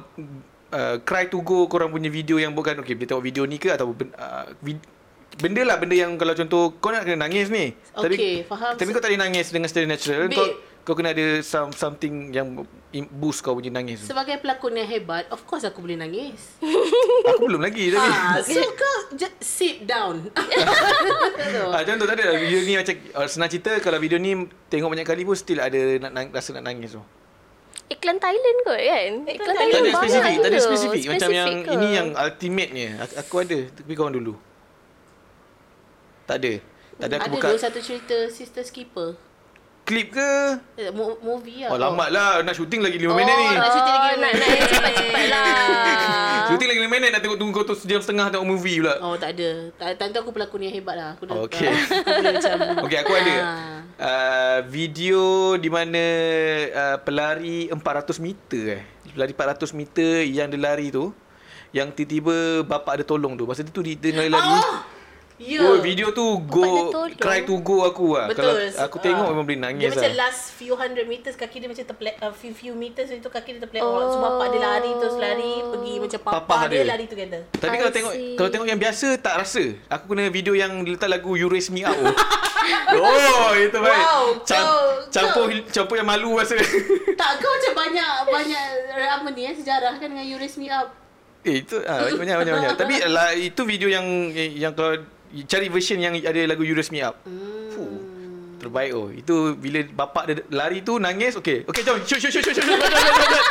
uh, Cry to go korang punya video yang bukan? Okay boleh tengok video ni ke? Atau uh, vid- Benda lah benda yang kalau contoh Kau nak kena nangis ni tapi, Okay, faham. Tapi kau tak boleh nangis dengan secara natural Babe. Kau kau kena ada some, something yang boost kau punya nangis tu. Sebagai pelakon yang hebat, of course aku boleh nangis. Aku belum lagi tapi. ah, so kau just sit down. Ah, contoh tak ada video ni macam uh, senang cerita kalau video ni tengok banyak kali pun still ada nak, nang, rasa nak nangis tu. iklan Thailand kot kan Iklan Tak ada Thailand spesifik, tak ada tu. spesifik. Macam yang Spesifik ke? ini yang ultimate-nya. Aku, aku ada, tapi kau orang dulu. Tak ada. Tak ada aku Ada buka dulu satu cerita Sister Skipper. klip ke? Eh, mo- movie lah. Oh, lambat lah. Nak syuting lagi 5 Oh, minit ni. nak syuting lagi Oh, nak- nak yang cepat-cepat lah. Syuting lagi 5 minit nak tengok tunggu kau tu sejam setengah tengok movie pula. Oh, tak ada. Tak- Time tu aku pelakon yang hebat lah. Aku dah, Okay. aku boleh macam... Okey, aku ada. Ah. Uh, video di mana uh, pelari 400 meter eh. Pelari 400 meter yang dia lari tu yang tiba-tiba bapak dia tolong tu. Masa tu dia tengah lari. Oh! Ya. Oh, video tu go cry to go aku lah. Betul. Kalau aku tengok Ah. memang boleh nangis Dia macam lah. last few hundred meters kaki dia macam terplek uh, few few meters itu kaki dia terplek oh. Oh. So bapak dia lari terus lari pergi macam papa, Papa dia. dia. lari together. Tapi I kalau tengok see. kalau tengok yang biasa tak rasa. Aku kena video yang letak lagu You Raise Me Up. tu. oh, itu baik. Wow, Cam, kau- campur kau- campur yang malu rasa. tak kau macam banyak banyak apa ni eh sejarah kan dengan You Raise Me Up. Eh itu ah banyak banyak banyak. Tapi lah itu video yang yang kalau cari version yang ada lagu You Raise Me Up. Hmm. Fuh. terbaik oh. Itu bila bapak dia lari tu nangis, okey. Okey, jom. Shoot, shoot, shoot, shoot, shoot. Cepat, cepat, cepat, cepat.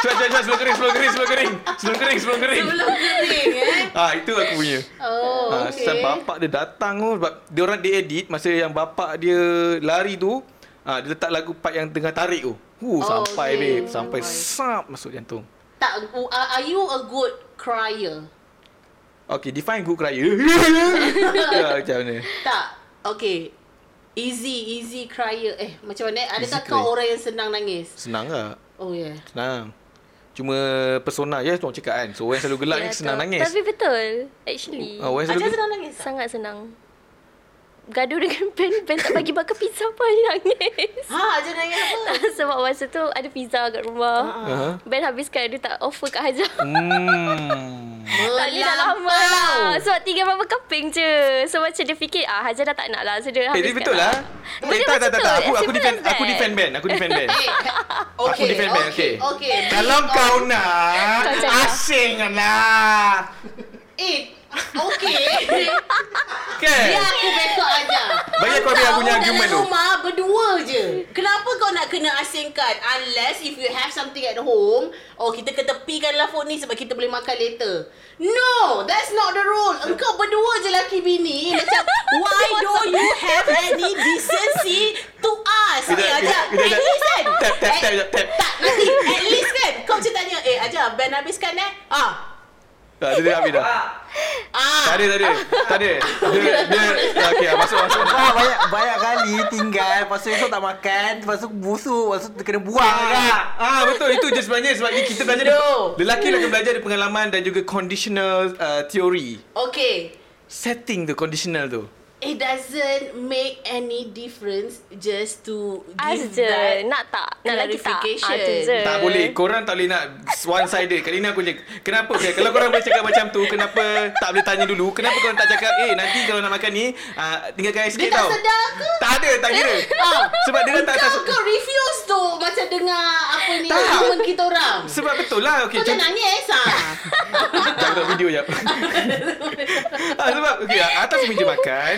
Cepat. Sebelum kering, sebelum kering, sebelum kering. Sebelum kering, sebelum kering. Sebelum kering eh. Ah, itu aku punya. Oh, Ah, okay. okay. bapak dia datang tu sebab dia orang dia edit masa yang bapak dia lari tu, ah dia letak lagu part yang tengah tarik tu. Hu, Oh, sampai okay. babe, sampai Oh sap masuk jantung. Tak, uh, are you a good crier? Okay, define good crier. ya, macam mana? Tak. Okay. Easy, easy crier. Eh, macam mana? Adakah Easy kau orang yang senang nangis? Senang tak? Oh, yeah. Senang. Cuma persona je orang cakap kan. So orang yang selalu gelak ni Ya, senang nangis. Tapi betul. Actually. Ah, orang selalu senang nangis? Sangat senang. Gaduh dengan Ben, Ben tak bagi makan pizza pun nangis. Ha, ajar nangis apa? Sebab masa tu ada pizza kat rumah. Uh-huh. Ben habiskan dia tak offer kat Hajar. Hmm. Tak ni dah lama lah. Sebab tiga berapa keping je. So macam dia fikir, ah Hajar dah tak nak lah. So dia Eh, habiskan dia betul lah. But Eh, tak, tak, macam tak, tu. tak. Aku, aku defend, aku defend Ben. Aku defend Ben. Eh, Aku okay, defend Ben, okay. Okay. Kalau based kau nak, asing lah. Eh, okay. Kan? Biar aku backup aja. Bagi aku habis aku punya argument tu. rumah berdua je. Kenapa kau nak kena asingkan? Unless if you have something at home, oh kita ketepikanlah phone ni sebab kita boleh makan later. No, that's not the rule. Engkau berdua je laki bini. Macam, why don't you have any decency to us? Eh, Aja, at least kan? Tap, tap, At- tap, tap. Tak, nanti. At least kan? Kau macam tanya, eh Aja, Ben habiskan eh? Ah, Tak, dia dah habis dah. ah. Tak ada, tak ada. Tak ada. Dia, dia, okay, masuk, masuk. Ah, banyak banyak kali tinggal Lepas tu esok tak makan Lepas tu busuk Lepas tu kena buang Ah, ah betul itu je sebenarnya sebab kita belajar No. lelaki akan belajar dari pengalaman dan juga conditional uh, theory. Okay. Setting tu conditional tu. It doesn't make any difference just to As give je. that Nak tak? Nak lagi tak? clarification. Ah, je. Tak boleh. Korang tak boleh nak one sided. Kali ni aku je. Kenapa? Okay, kalau korang boleh cakap macam tu, kenapa tak boleh tanya dulu? Kenapa korang tak cakap, eh nanti kalau nak makan ni, uh, tinggalkan air sikit Dia tak tau. sedar ke? Tak ada, tak kira. Ah, Sebab dia tak tak, kau, kau refuse tu macam dengar apa ni Tak. argument kita orang. Sebab betul lah. Okay, Kau jangan nangis ah. Tak tengok video je. ah, sebab okay, atas meja makan,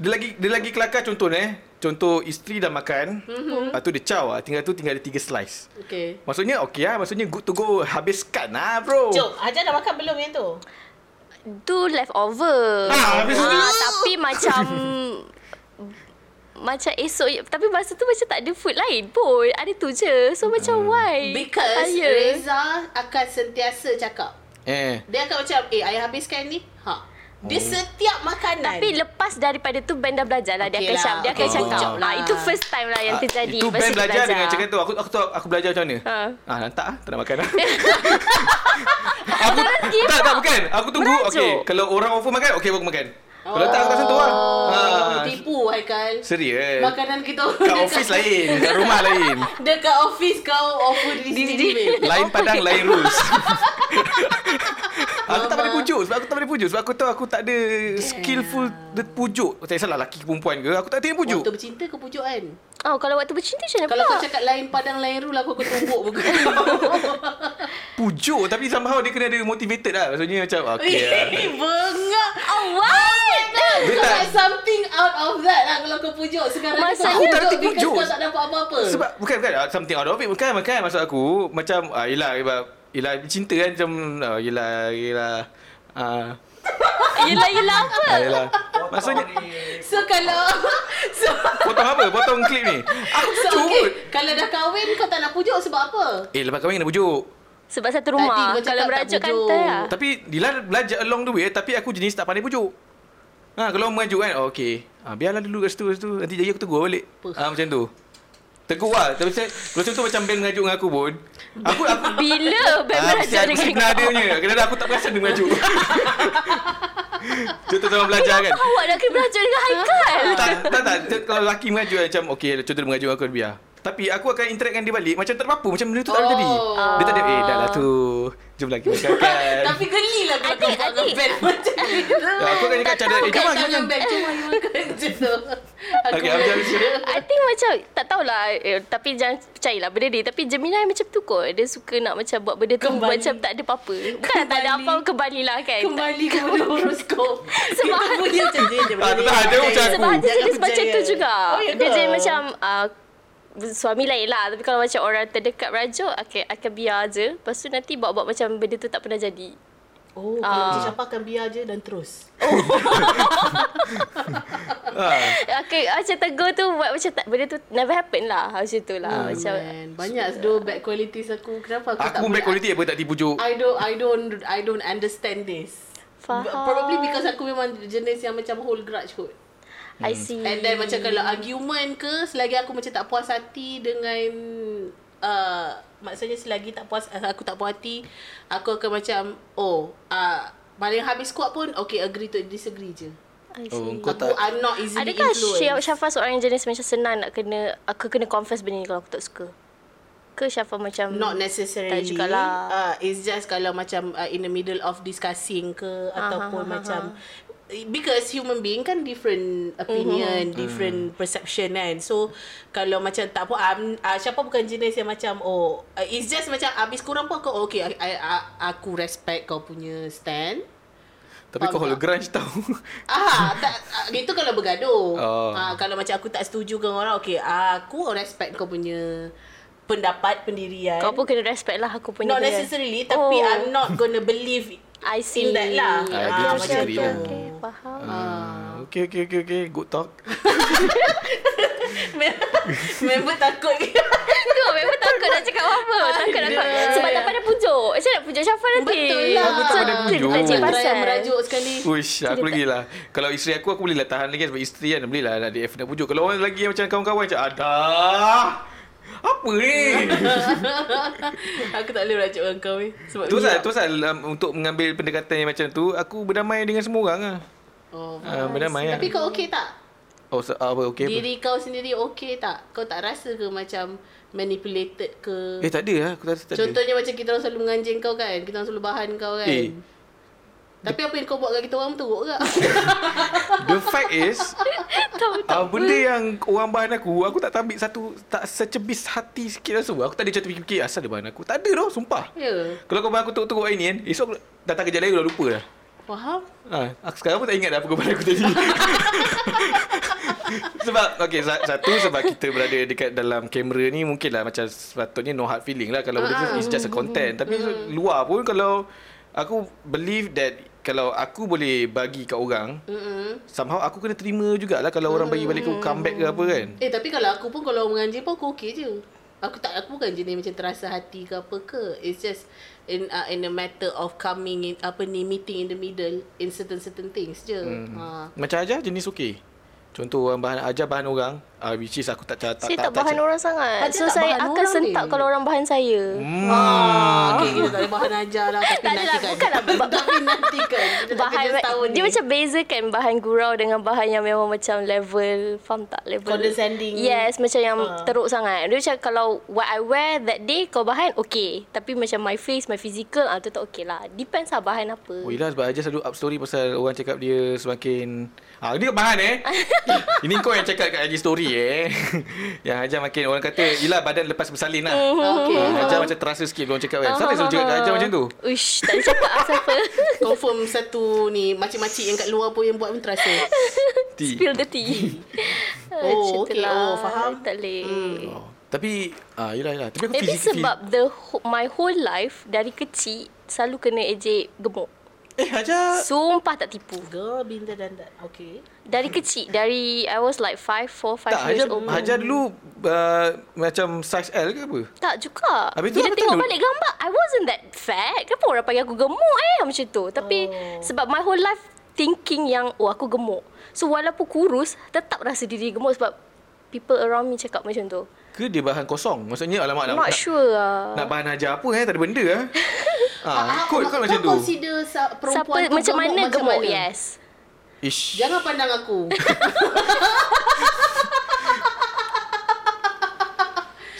dia lagi dia lagi kelakar contoh eh. Contoh isteri dah makan, mm-hmm. lepas tu dia caw lah. Tinggal tu tinggal ada tiga slice. Okay. Maksudnya okey lah. Maksudnya good to go. Habiskan lah bro. Jom, Hajar dah makan belum yang tu? Tu leftover. Ah, habis tu. tapi macam macam esok tapi masa tu macam tak ada food lain pun. Ada tu je. So macam why? Because Tanya. Reza akan sentiasa cakap. Eh. Dia akan macam, eh ayah habiskan ni. Ha. Dia Oh. setiap makanan. Tapi lepas daripada tu Ben dah belajar lah. Dia Okey akan lah, cakap. Dia akan okey, cakap. lah. lah. Itu first time lah yang Ah, terjadi. Itu Ben tu dia belajar dengan cakap tu. Aku aku tahu aku belajar macam mana. Ha. Ah, nanti ah, tak nak makan lah. aku tak tak bukan. Aku tunggu. Okey, kalau orang offer makan, okey aku makan. Kalau tak aku tak sentuh lah. Oh, Ha. tipu Haikal. Serius. Makanan kita Kat office lain, kat rumah lain. Dekat office kau offer diri sendiri. babe. Lain padang, lain rules. aku tak boleh pujuk sebab aku tak boleh pujuk sebab aku tahu aku tak ada skillful the pujuk. Tak kisahlah lelaki ke perempuan ke, aku tak tahu pujuk. Waktu bercinta ke pujuk kan? Oh, kalau waktu bercinta macam mana Kalau pula? kau cakap lain padang lain rule aku akan tumbuk muka Pujuk tapi somehow dia kena ada motivated lah. Maksudnya macam okey. lah. Eh, bengak. Oh, what? Dia Kau tak- like something out of that lah kalau kau pujuk. Sekarang ni Masa kau aku tak reti because pujuk. kau tak dapat apa-apa. Sebab bukan bukan ah, something out of it bukan bukan maksud aku macam ah yalah yalah, yalah cinta kan macam ah, yalah yalah ah Yelah, yelah apa? ah, yalah. Maksudnya So kalau so, potong apa? Potong klip ni. Aku so pujuk. okay, kalau dah kahwin kau tak nak pujuk sebab apa? Eh lepas kahwin kena pujuk. Sebab satu Tadi rumah. kau cakap Kalau merajuk kantor lah. Tapi Dila belajar along the way tapi aku jenis tak pandai pujuk. Ha kalau mengajuk kan oh, okey. Ha biarlah dulu kat situ kat situ nanti jadi aku tegur balik. Ha macam tu. Tegur lah. Tapi saya, kalau contoh macam Ben mengajuk dengan aku pun. Aku aku Bila Ben Ah, mesti merajuk aku dengan pernah ada kau? punya. Kadang-kadang aku tak perasan dia mengajuk. Contoh sama belajar kan. Awak nak kena merajuk dengan Haikal? tak, tak, tak. Dia- Kalau lelaki mengajuk macam, okey, contoh dia mengajuk aku, biar. Tapi aku akan interact dengan dia balik macam tak apa-apa. Macam benda tu tak ada Oh. jadi. Dia tak ada, eh dah lah tu. Jom lagi makan kan. Tapi geli lah kalau kau buat dengan band macam tu. Ya, aku kan ingat cara, eh, jom lah, jom lah. band, you makan macam tu. Aku Okay, Hamzah macam I think macam tak tahulah eh, tapi jangan percayalah benda ni tapi Gemini macam tu kot dia suka nak macam buat benda tu Kembali. macam tak ada apa-apa bukan tak ada apa kembali lah kan Kembali kepada horoskop. Sebab- Kita punya macam dia. Ah, aku. sebab dia jenis macam tu juga Oh, ya dia jenis macam uh, suami lain lah tapi kalau macam orang terdekat merajuk okay, akan biar je lepas tu nanti buat-buat macam benda tu tak pernah jadi Oh, kalau macam siapa akan biar je dan terus. Ah. okay, macam tegur tu buat macam tak benda tu never happen lah macam tu lah macam Man, banyak tu bad qualities aku. Kenapa aku, tak Aku boleh back quality apa tak tipu juk. I don't I don't I don't understand this. Faham. Probably because aku memang jenis yang macam hold grudge kot. I see And then macam kalau argument ke selagi aku macam tak puas hati dengan uh, maksudnya selagi tak puas uh, aku tak puas hati aku akan macam oh uh, paling habis kuat pun okay agree to disagree je. I see. Oh, kau Aku tak I'm not easily Adakah influenced. Syaf- Syafa seorang yang jenis macam senang nak kena aku kena confess benda ni kalau aku tak suka? Ke Syafa macam Not necessarily. Tak jugalah. Uh, it's just kalau macam uh, in the middle of discussing ke ataupun ha, ha, macam because human being kan different opinion, mm-hmm. different perception kan. So kalau macam tak apa um, uh, siapa bukan jenis yang macam oh uh, it's just macam habis kurang pun aku oh, okay I, I, I, aku respect kau punya stand. Tapi kau hold grudge tau. Ah, tak ah, itu kalau bergaduh. Oh. Ah, kalau macam aku tak setuju dengan orang, okay, aku respect kau punya pendapat pendirian. Kau pun kena respect lah aku punya Not dia. necessarily Tapi Oh. I'm not gonna believe I see In that lah Ah, Ah, gitu macam sendiri tu lah. Okay, faham. Ah, okay, okay, okay, okay. Good talk. Member takut Tu memang takut nak cakap apa. Takut nak Aduh. Sebab tak pandai pujuk. Macam nak pujuk Syafa nanti. Betul lah. Aku tak pandai So, pujuk. Kena tajik Try pasal. Merajuk sekali Uish, aku lagi lah. Kalau isteri aku, aku boleh lah tahan lagi sebab isteri kan boleh lah ada F nak pujuk. Kalau orang lagi macam kawan-kawan macam, adah. Apa ni? Aku tak boleh merajuk dengan kau eh. Sebab tu pasal, minyak. tu pasal um, untuk mengambil pendekatan yang macam tu, aku berdamai dengan semua orang lah. oh, Ah, berdamai lah. Tapi kau okey tak? Oh, se- apa, okay apa? Diri kau sendiri okey tak? Kau tak rasa ke macam manipulated ke? Eh, tak ada lah. Aku tak, tak ada. Contohnya macam kita orang selalu menganjing kau kan Kita orang selalu bahan kau kan Eh. Tapi apa yang kau buat dengan kita orang teruk ke? The fact is, uh, benda yang orang bahan aku, aku tak ambil satu, tak secebis hati sikit semua. Aku tak ada macam fikir-fikir, asal dia bahan aku. Tak ada tau, sumpah. ya Kalau kau bahan aku teruk-teruk hari ni kan, esok aku datang kerja lain, aku dah lupa dah. Faham? Ha, aku sekarang pun tak ingat dah apa kau bahan aku tadi. sebab, okay, sa- satu sebab kita berada dekat dalam kamera ni, mungkin lah macam sepatutnya no hard feeling lah. Kalau benda tu is just a content. Tapi luar pun kalau, aku believe that kalau aku boleh bagi kat orang, Mm-mm. somehow aku kena terima jugalah kalau orang bagi balik aku comeback ke apa kan. Eh tapi kalau aku pun kalau menganjing pun aku okey je. Aku tak aku bukan jenis macam terasa hati ke apa ke. It's just in uh, in a matter of coming in apa ni meeting in the middle in certain certain things je. Hmm. Ha. Macam aja jenis okey. Contoh orang bahan ajar bahan orang, uh, which is aku tak tak Saya tak bahan orang sangat. Ada So tak saya bahan akan sentak ni? kalau orang bahan saya. Hmm. Ah, okay, kita tak ada bahan ajar lah tapi Tak ada lah, nantikan. bukanlah ba- tapi nantikan. Bahan setahun dia ni. macam beza kan bahan gurau dengan bahan yang memang macam level faham tak level Condescending. yes macam yang Ah. teruk sangat dia macam kalau what I wear that day kau bahan okay tapi macam my face my physical ah tu tak okay lah depends lah bahan apa Oh Yelah sebab Ajar selalu up story pasal orang cakap dia semakin Ah, ni bahan eh. Ini kau yang cakap kat IG story eh. yang Ajar makin orang kata, yelah badan lepas bersalin lah. Ah, okay. Ah, Ajar macam terasa sikit orang cakap kan. Siapa yang selalu cakap kat Ajar macam tu? Uish, tak ada cakap lah siapa. Confirm satu ni makcik-makcik yang kat luar pun yang buat pun terasa. Ti. Spill the tea. Oh, okay. lah. Oh, faham. Tak boleh. Oh. Tapi, ah, yelah, yelah. Tapi aku Maybe sebab the my whole life dari kecil selalu kena ejek gemuk. Eh, Ajar... Sumpah tak tipu. Girl, been there done that. Okay. Dari kecil, dari I was like 5, 4, 5 Tak, years Hajar, old. Hajar dulu uh, macam size L ke apa? Tak juga. Habis tu Bila tengok balik gambar, I wasn't that fat. Kenapa orang panggil aku gemuk eh? Macam tu. Tapi Oh. sebab my whole life thinking yang, oh aku gemuk. So walaupun kurus, tetap rasa diri gemuk sebab people around me cakap macam tu. Ke dia bahan kosong? Maksudnya, alamak nak, Not nak, sure lah. nak bahan Hajar apa eh? Tak ada benda lah. ah, kot, kot kau macam tu. consider sa- Siapa, perempuan tu macam mana macam gemuk? mana? Yes. Ish. Jangan pandang aku.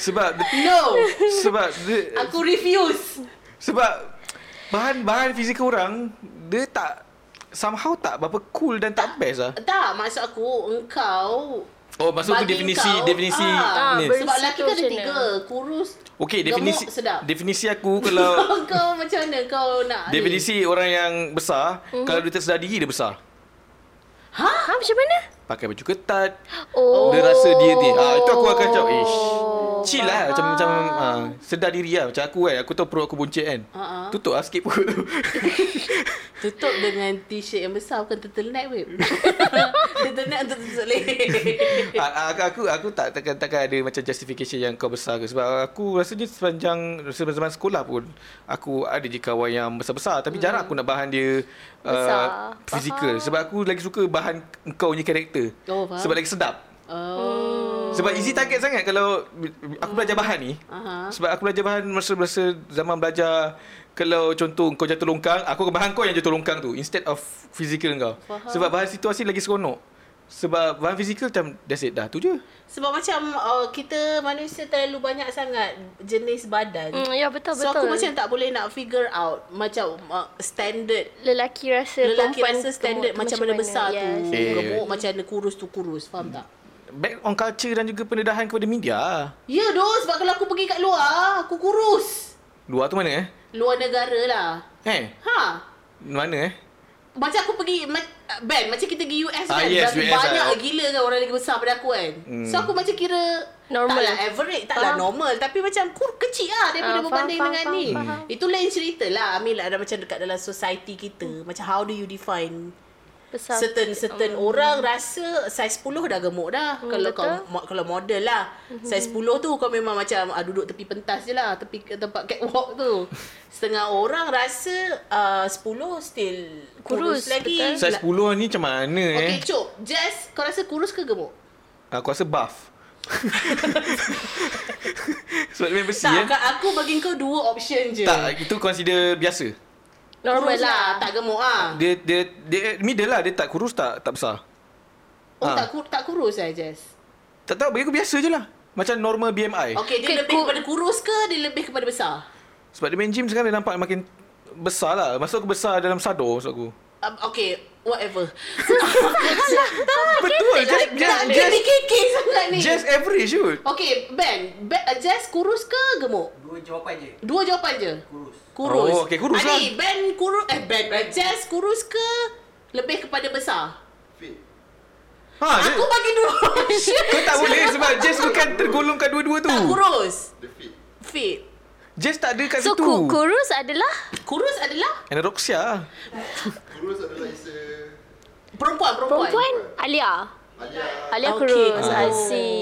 Sebab No. sebab dia, Aku refuse. Sebab bahan bahan fizikal orang dia tak somehow tak berapa cool dan tak best lah. Tak, maksud aku engkau Oh, maksud tu bagi definisi kau, definisi ah, ni. ber- Sebab lelaki kan ada tiga Kurus Okey, definisi gemuk, sedap definisi aku kalau Kau macam mana kau nak ni? definisi orang yang besar, kalau dia tak sedar diri dia besar. Ha, macam mana? Pakai baju ketat, Oh. dia rasa dia ni. Ah, itu aku akan cakap, ish. Chill lah macam macam ah, sedar diri lah macam aku kan. Aku tahu perut aku buncit kan. Ah. Tutup lah sikit perut tu. Tutup dengan t-shirt yang besar Bukan turtleneck weh Turtleneck untuk tutup leher Ah, aku, aku aku tak takkan takkan ada macam justification yang kau besar ke sebab aku rasanya sepanjang zaman sekolah pun aku ada je kawan yang besar-besar tapi jarang aku nak bahan dia Besar. uh, fizikal sebab aku lagi suka bahan kau punya karakter. Oh, faham. sebab lagi sedap. Oh Sebab easy target sangat kalau aku belajar bahan ni. Aha. Sebab aku belajar bahan masa-masa zaman belajar kalau contoh kau jatuh longkang, aku akan bahan kau yang jatuh longkang tu instead of physical kau. Faham. Sebab bahan situasi lagi seronok. Sebab bahan fizikal macam that's it dah tu je. Sebab macam uh, Kita manusia terlalu banyak sangat Jenis badan Hmm, ya betul So betul. aku macam tak boleh nak figure out Macam uh, standard lelaki rasa Lelaki perempuan rasa standard gemuk tu macam mana besar yes. tu Eh. Gemuk macam mana kurus tu kurus Faham tak? Back on culture dan juga pendedahan kepada media. Ya doh sebab kalau aku pergi kat luar Aku kurus Luar tu mana eh? Luar negara lah Eh? Ha Mana eh? Macam aku pergi ma- Ben macam kita pergi US Ah, kan yes, Berapa US Banyak lah. gila kan orang lagi besar pada aku kan Hmm. So aku macam kira Normal. Taklah average Taklah Faham. normal Tapi macam kur kecil lah Daripada Ah, berbanding faham, dengan faham, ni faham. Itu lain cerita lah Amin lah ada macam dekat dalam society kita Macam how do you define besar. Certain certain orang rasa Saiz 10 dah gemuk dah Hmm, Kalau kau betul. mo- Kalau model lah Saiz 10 tu kau memang macam ah, Duduk tepi pentas je lah Tepi tempat catwalk tu Setengah orang rasa uh, 10 still kurus, Kurus, lagi betul. Saiz 10 ni macam mana Okay, eh? Cuk. Jess, kau rasa kurus ke gemuk? Aku rasa buff. Sebab dia main besi Tak, eh. aku bagi kau dua option je. Tak, itu consider biasa. Normal kurus lah. Tak gemuk ah. Dia dia dia middle lah, dia tak kurus tak tak besar. Oh, Ah. tak, kur, tak kurus lah, Jess. Tak tahu bagi aku biasa je lah. Macam normal BMI. Okay, dia Okay, lebih ku- kepada kurus ke dia lebih kepada besar? Sebab dia main gym sekarang dia nampak makin besar lah. Maksud aku besar dalam sadar maksud aku. Um, okay, whatever. Betul. Just, just, Tak, dia just, dikikik sangat ni. just average je. Okay, Ben. ben Jess kurus ke gemuk? Dua jawapan je. Dua jawapan je. Kurus. Kurus. Oh, okay, kurus lah. Adi, Ben kurus. Eh, Ben. ben. Jess kurus ke lebih kepada besar? Fit. Ha, dia, Aku bagi dua kau tak boleh sebab Jess bukan tergolong kat dua-dua tu. Tak kurus. The fit. Fit. Jess tak ada kat So situ. ku- kurus adalah Kurus adalah Anorexia. Kurus adalah perempuan, perempuan. perempuan Alia. Alia. Alia Okay. kurus. Oh. I see.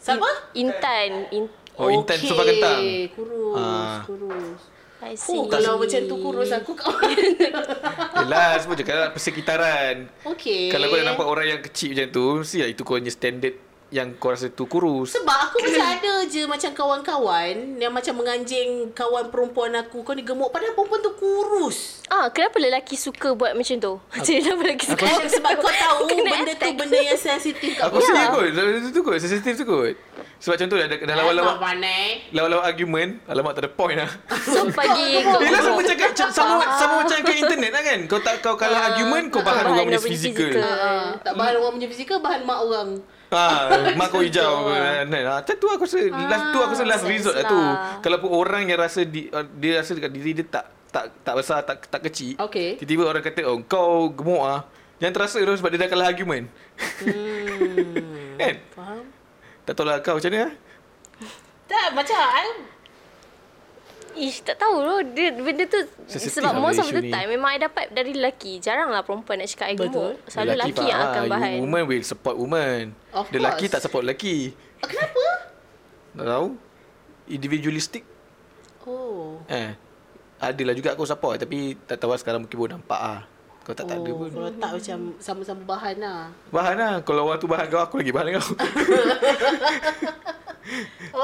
Siapa? Intan. In, Oh, Intan Sofa Kentang. Kurus, Ah. kurus. I see. Oh, kalau macam tu kurus aku kawan. Yelah, semua je kalau persekitaran. Okey. Kalau kau dah nampak orang yang kecil macam tu, mesti lah itu kau punya standard yang kau rasa tu kurus. Sebab aku macam ada je macam kawan-kawan yang macam menganjing kawan perempuan aku. Kau ni gemuk padahal perempuan tu kurus. Ah, kenapa lelaki suka buat macam tu? Macam kenapa lelaki suka? Eh, sebab kau tahu benda tu attack. benda yang sensitif kat Aku rasa kot, itu tu kot, sensitif tu kot. Sebab contoh dah, dah lawan-lawan lawan-lawan argument, alamak tak ada point lah. So pagi kau Yelah sama cakap sama, sama, sama macam kat internet lah kan. Kau tak kau kalah argument, kau bahan orang punya orang punya fizikal. Ah, tak bahan orang punya fizikal, bahan mak orang. Ha, mak kau hijau. Ah. Ha, macam tu aku rasa last tu aku rasa last sense resort lah tu. lah. Kalau pun orang yang rasa di, dia rasa dekat diri dia tak tak tak besar, tak tak kecil. Okey. Tiba-tiba orang kata, "Oh, kau gemuk ah." Jangan terasa tu sebab dia dah kalah argument. Hmm. Kan? Faham? Tak tahu lah kau macam mana ah? Tak, macam I, Ish, tak tahu loh. Dia, benda tu Sensitif sebab lah most of the isu ni. time memang I dapat dari lelaki. Jarang lah perempuan nak cakap I Betul. gemuk. Selalu lelaki yang faham akan bahan. You woman will support woman. Of The lelaki tak support lelaki. kenapa? Tak tahu. Individualistic. Oh. Eh. Adalah juga aku support tapi tak tahu lah sekarang mungkin baru nampak ah. Kau tak tak ada Oh, pun. kalau tak macam sama-sama bahan lah. Bahan lah. Kalau orang tu bahan kau, aku lagi bahan kau.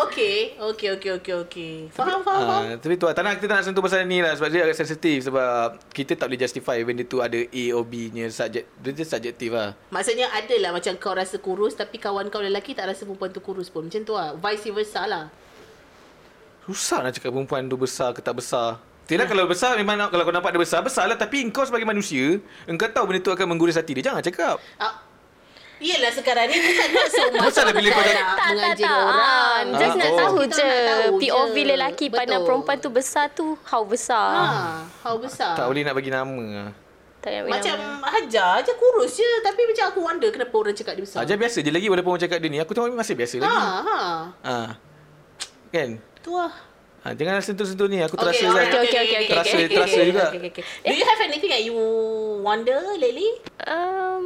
Okay, okay, okay, okay, okay. Faham, faham, faham. Ah, tapi tu. Tak nak, kita tak nak sentuh pasal ni lah. Sebab dia agak sensitif. Sebab kita tak boleh justify benda tu ada A or B nya subjek. Dia dia subjektif lah. Maksudnya ada lah macam kau rasa kurus tapi kawan kau lelaki tak rasa perempuan tu kurus pun. Macam tu lah. Vice versa lah. Susah nak cakap perempuan tu besar ke tak besar. Tidak kalau besar memang nak, kalau kau nampak dia besar, besar lah. Tapi engkau sebagai manusia, engkau tahu benda tu akan menggurus hati dia. Jangan cakap. Ah, Yelah sekarang ni bukan nak so much Bukan bila kau nak tak, menganjing tak. orang. Ah, just Ah, nak oh. tahu Kita je. nak tahu POV je. lelaki pandang Betul. perempuan tu besar tu, how besar. Ha, how besar. Tak boleh nak bagi nama. Tak payah Macam nama. Hajar je kurus je Tapi macam aku wonder Kenapa orang cakap dia besar Ajar biasa je lagi walaupun orang cakap dia ni. Aku tengok masih biasa lagi. Ha, ha. Ha. Kan? Tu lah Ha, jangan sentuh-sentuh ni. Aku terasa alright, kan. okay, okay, okay, Terasa, okay. terasa juga. okay, okay. Do you have anything that you wonder lately? Um,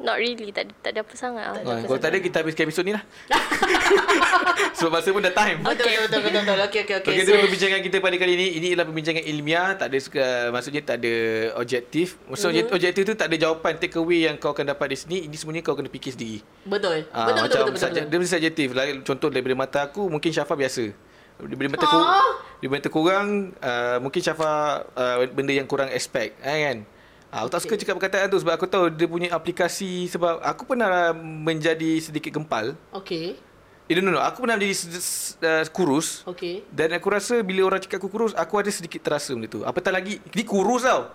not really. Tak, tak ada apa sangat. ah. Ha, kalau tak ada kita habiskan episod ni lah. Sebab masa pun dah time. Betul, betul, betul, betul, betul. Okay, okay, okay. Okay, okay so, perbincangan kita pada kali ini ini ialah perbincangan ilmiah, tak ada suka, maksudnya tak ada objektif. Maksudnya mm-hmm. objektif tu tak ada jawapan take away yang kau akan dapat di sini. Ini semuanya kau kena fikir sendiri. betul. Ah, betul, betul, macam betul, betul, subjek- betul. Dia mesti subjektif. Like, contoh daripada mata aku mungkin Syafa biasa. Daripada mata kau Ah. daripada mata korang uh, mungkin Syafa uh, benda yang kurang expect eh, kan. Ah, aku tak suka cakap perkataan tu sebab aku tahu dia punya aplikasi sebab aku pernah menjadi sedikit gempal. Okay, Eh, no, no, no. Aku pernah menjadi uh, kurus. okay. Dan aku rasa bila orang cakap aku kurus, aku ada sedikit terasa benda tu. Apatah lagi, dia kurus tau.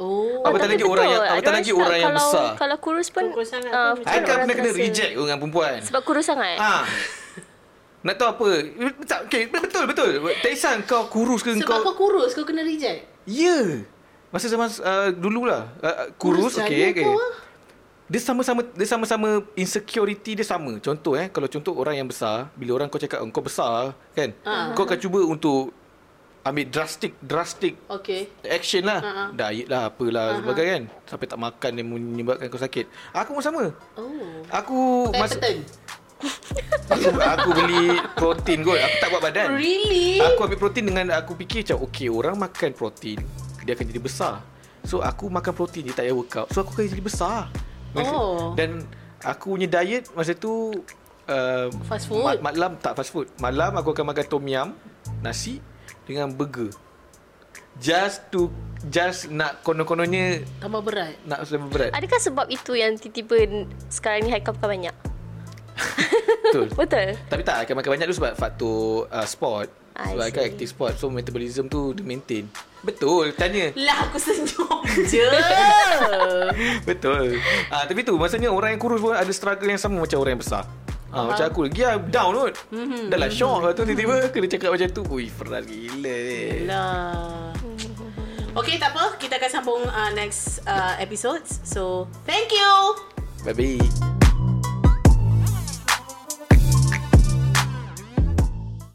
Oh, Apatah lagi orang yang betul. apatah lagi orang yang kalau, besar. Kalau kurus pun, Kurus sangat ah, pun betul I kan orang kena reject dengan perempuan. Sebab kurus sangat. Ha. Nak tahu apa? Tak, okay, betul betul. Tak kisah kau kurus ke sebab kau. kau kurus, kau kena reject. Ya. Masa zaman uh, dululah. Uh, kurus, Kurus okey okey. kau, ah. Dia sama-sama dia sama-sama insecurity dia sama. Contoh eh, kalau contoh orang yang besar, bila orang kau cakap "Oh, kau besar, kan? Ah. Kau akan cuba untuk ambil drastic drastic Okay. action lah. Ha-ha. Diet lah, apalah uh-huh. sebagainya kan. Sampai tak makan dia menyebabkan kau sakit. Aku pun sama. Oh. Aku Pemberton. aku, aku beli protein kot. Aku tak buat badan. Really? Aku ambil protein dengan aku fikir macam okay orang makan protein dia akan jadi besar. So aku makan protein je tak payah workout. So aku akan jadi besar. Oh. Dan aku punya diet masa tu uh, Fast food? Ma- malam tak fast food. Malam aku akan makan tom yum, nasi dengan burger. Just to just nak konon-kononnya Tambah berat. nak lebih berat. Adakah sebab itu yang tiba-tiba sekarang ni haikal pakai banyak? Betul. Betul. Tapi tak akan makan banyak tu sebab faktor uh, sport. I Sebab kan see. aktif sport So metabolism tu dia maintain Betul Tanya Lah aku senyum je. Betul ah, Tapi tu Maksudnya orang yang kurus pun Ada struggle yang sama Macam orang yang besar Ah, uh-huh. Macam aku Dia down kot mm-hmm. Dah lah shock Lepas tu tiba-tiba Kena cakap macam tu Ui perat gila eh. lah. Okay, tak apa. Kita akan sambung uh, next uh, episodes. So, thank you. Bye-bye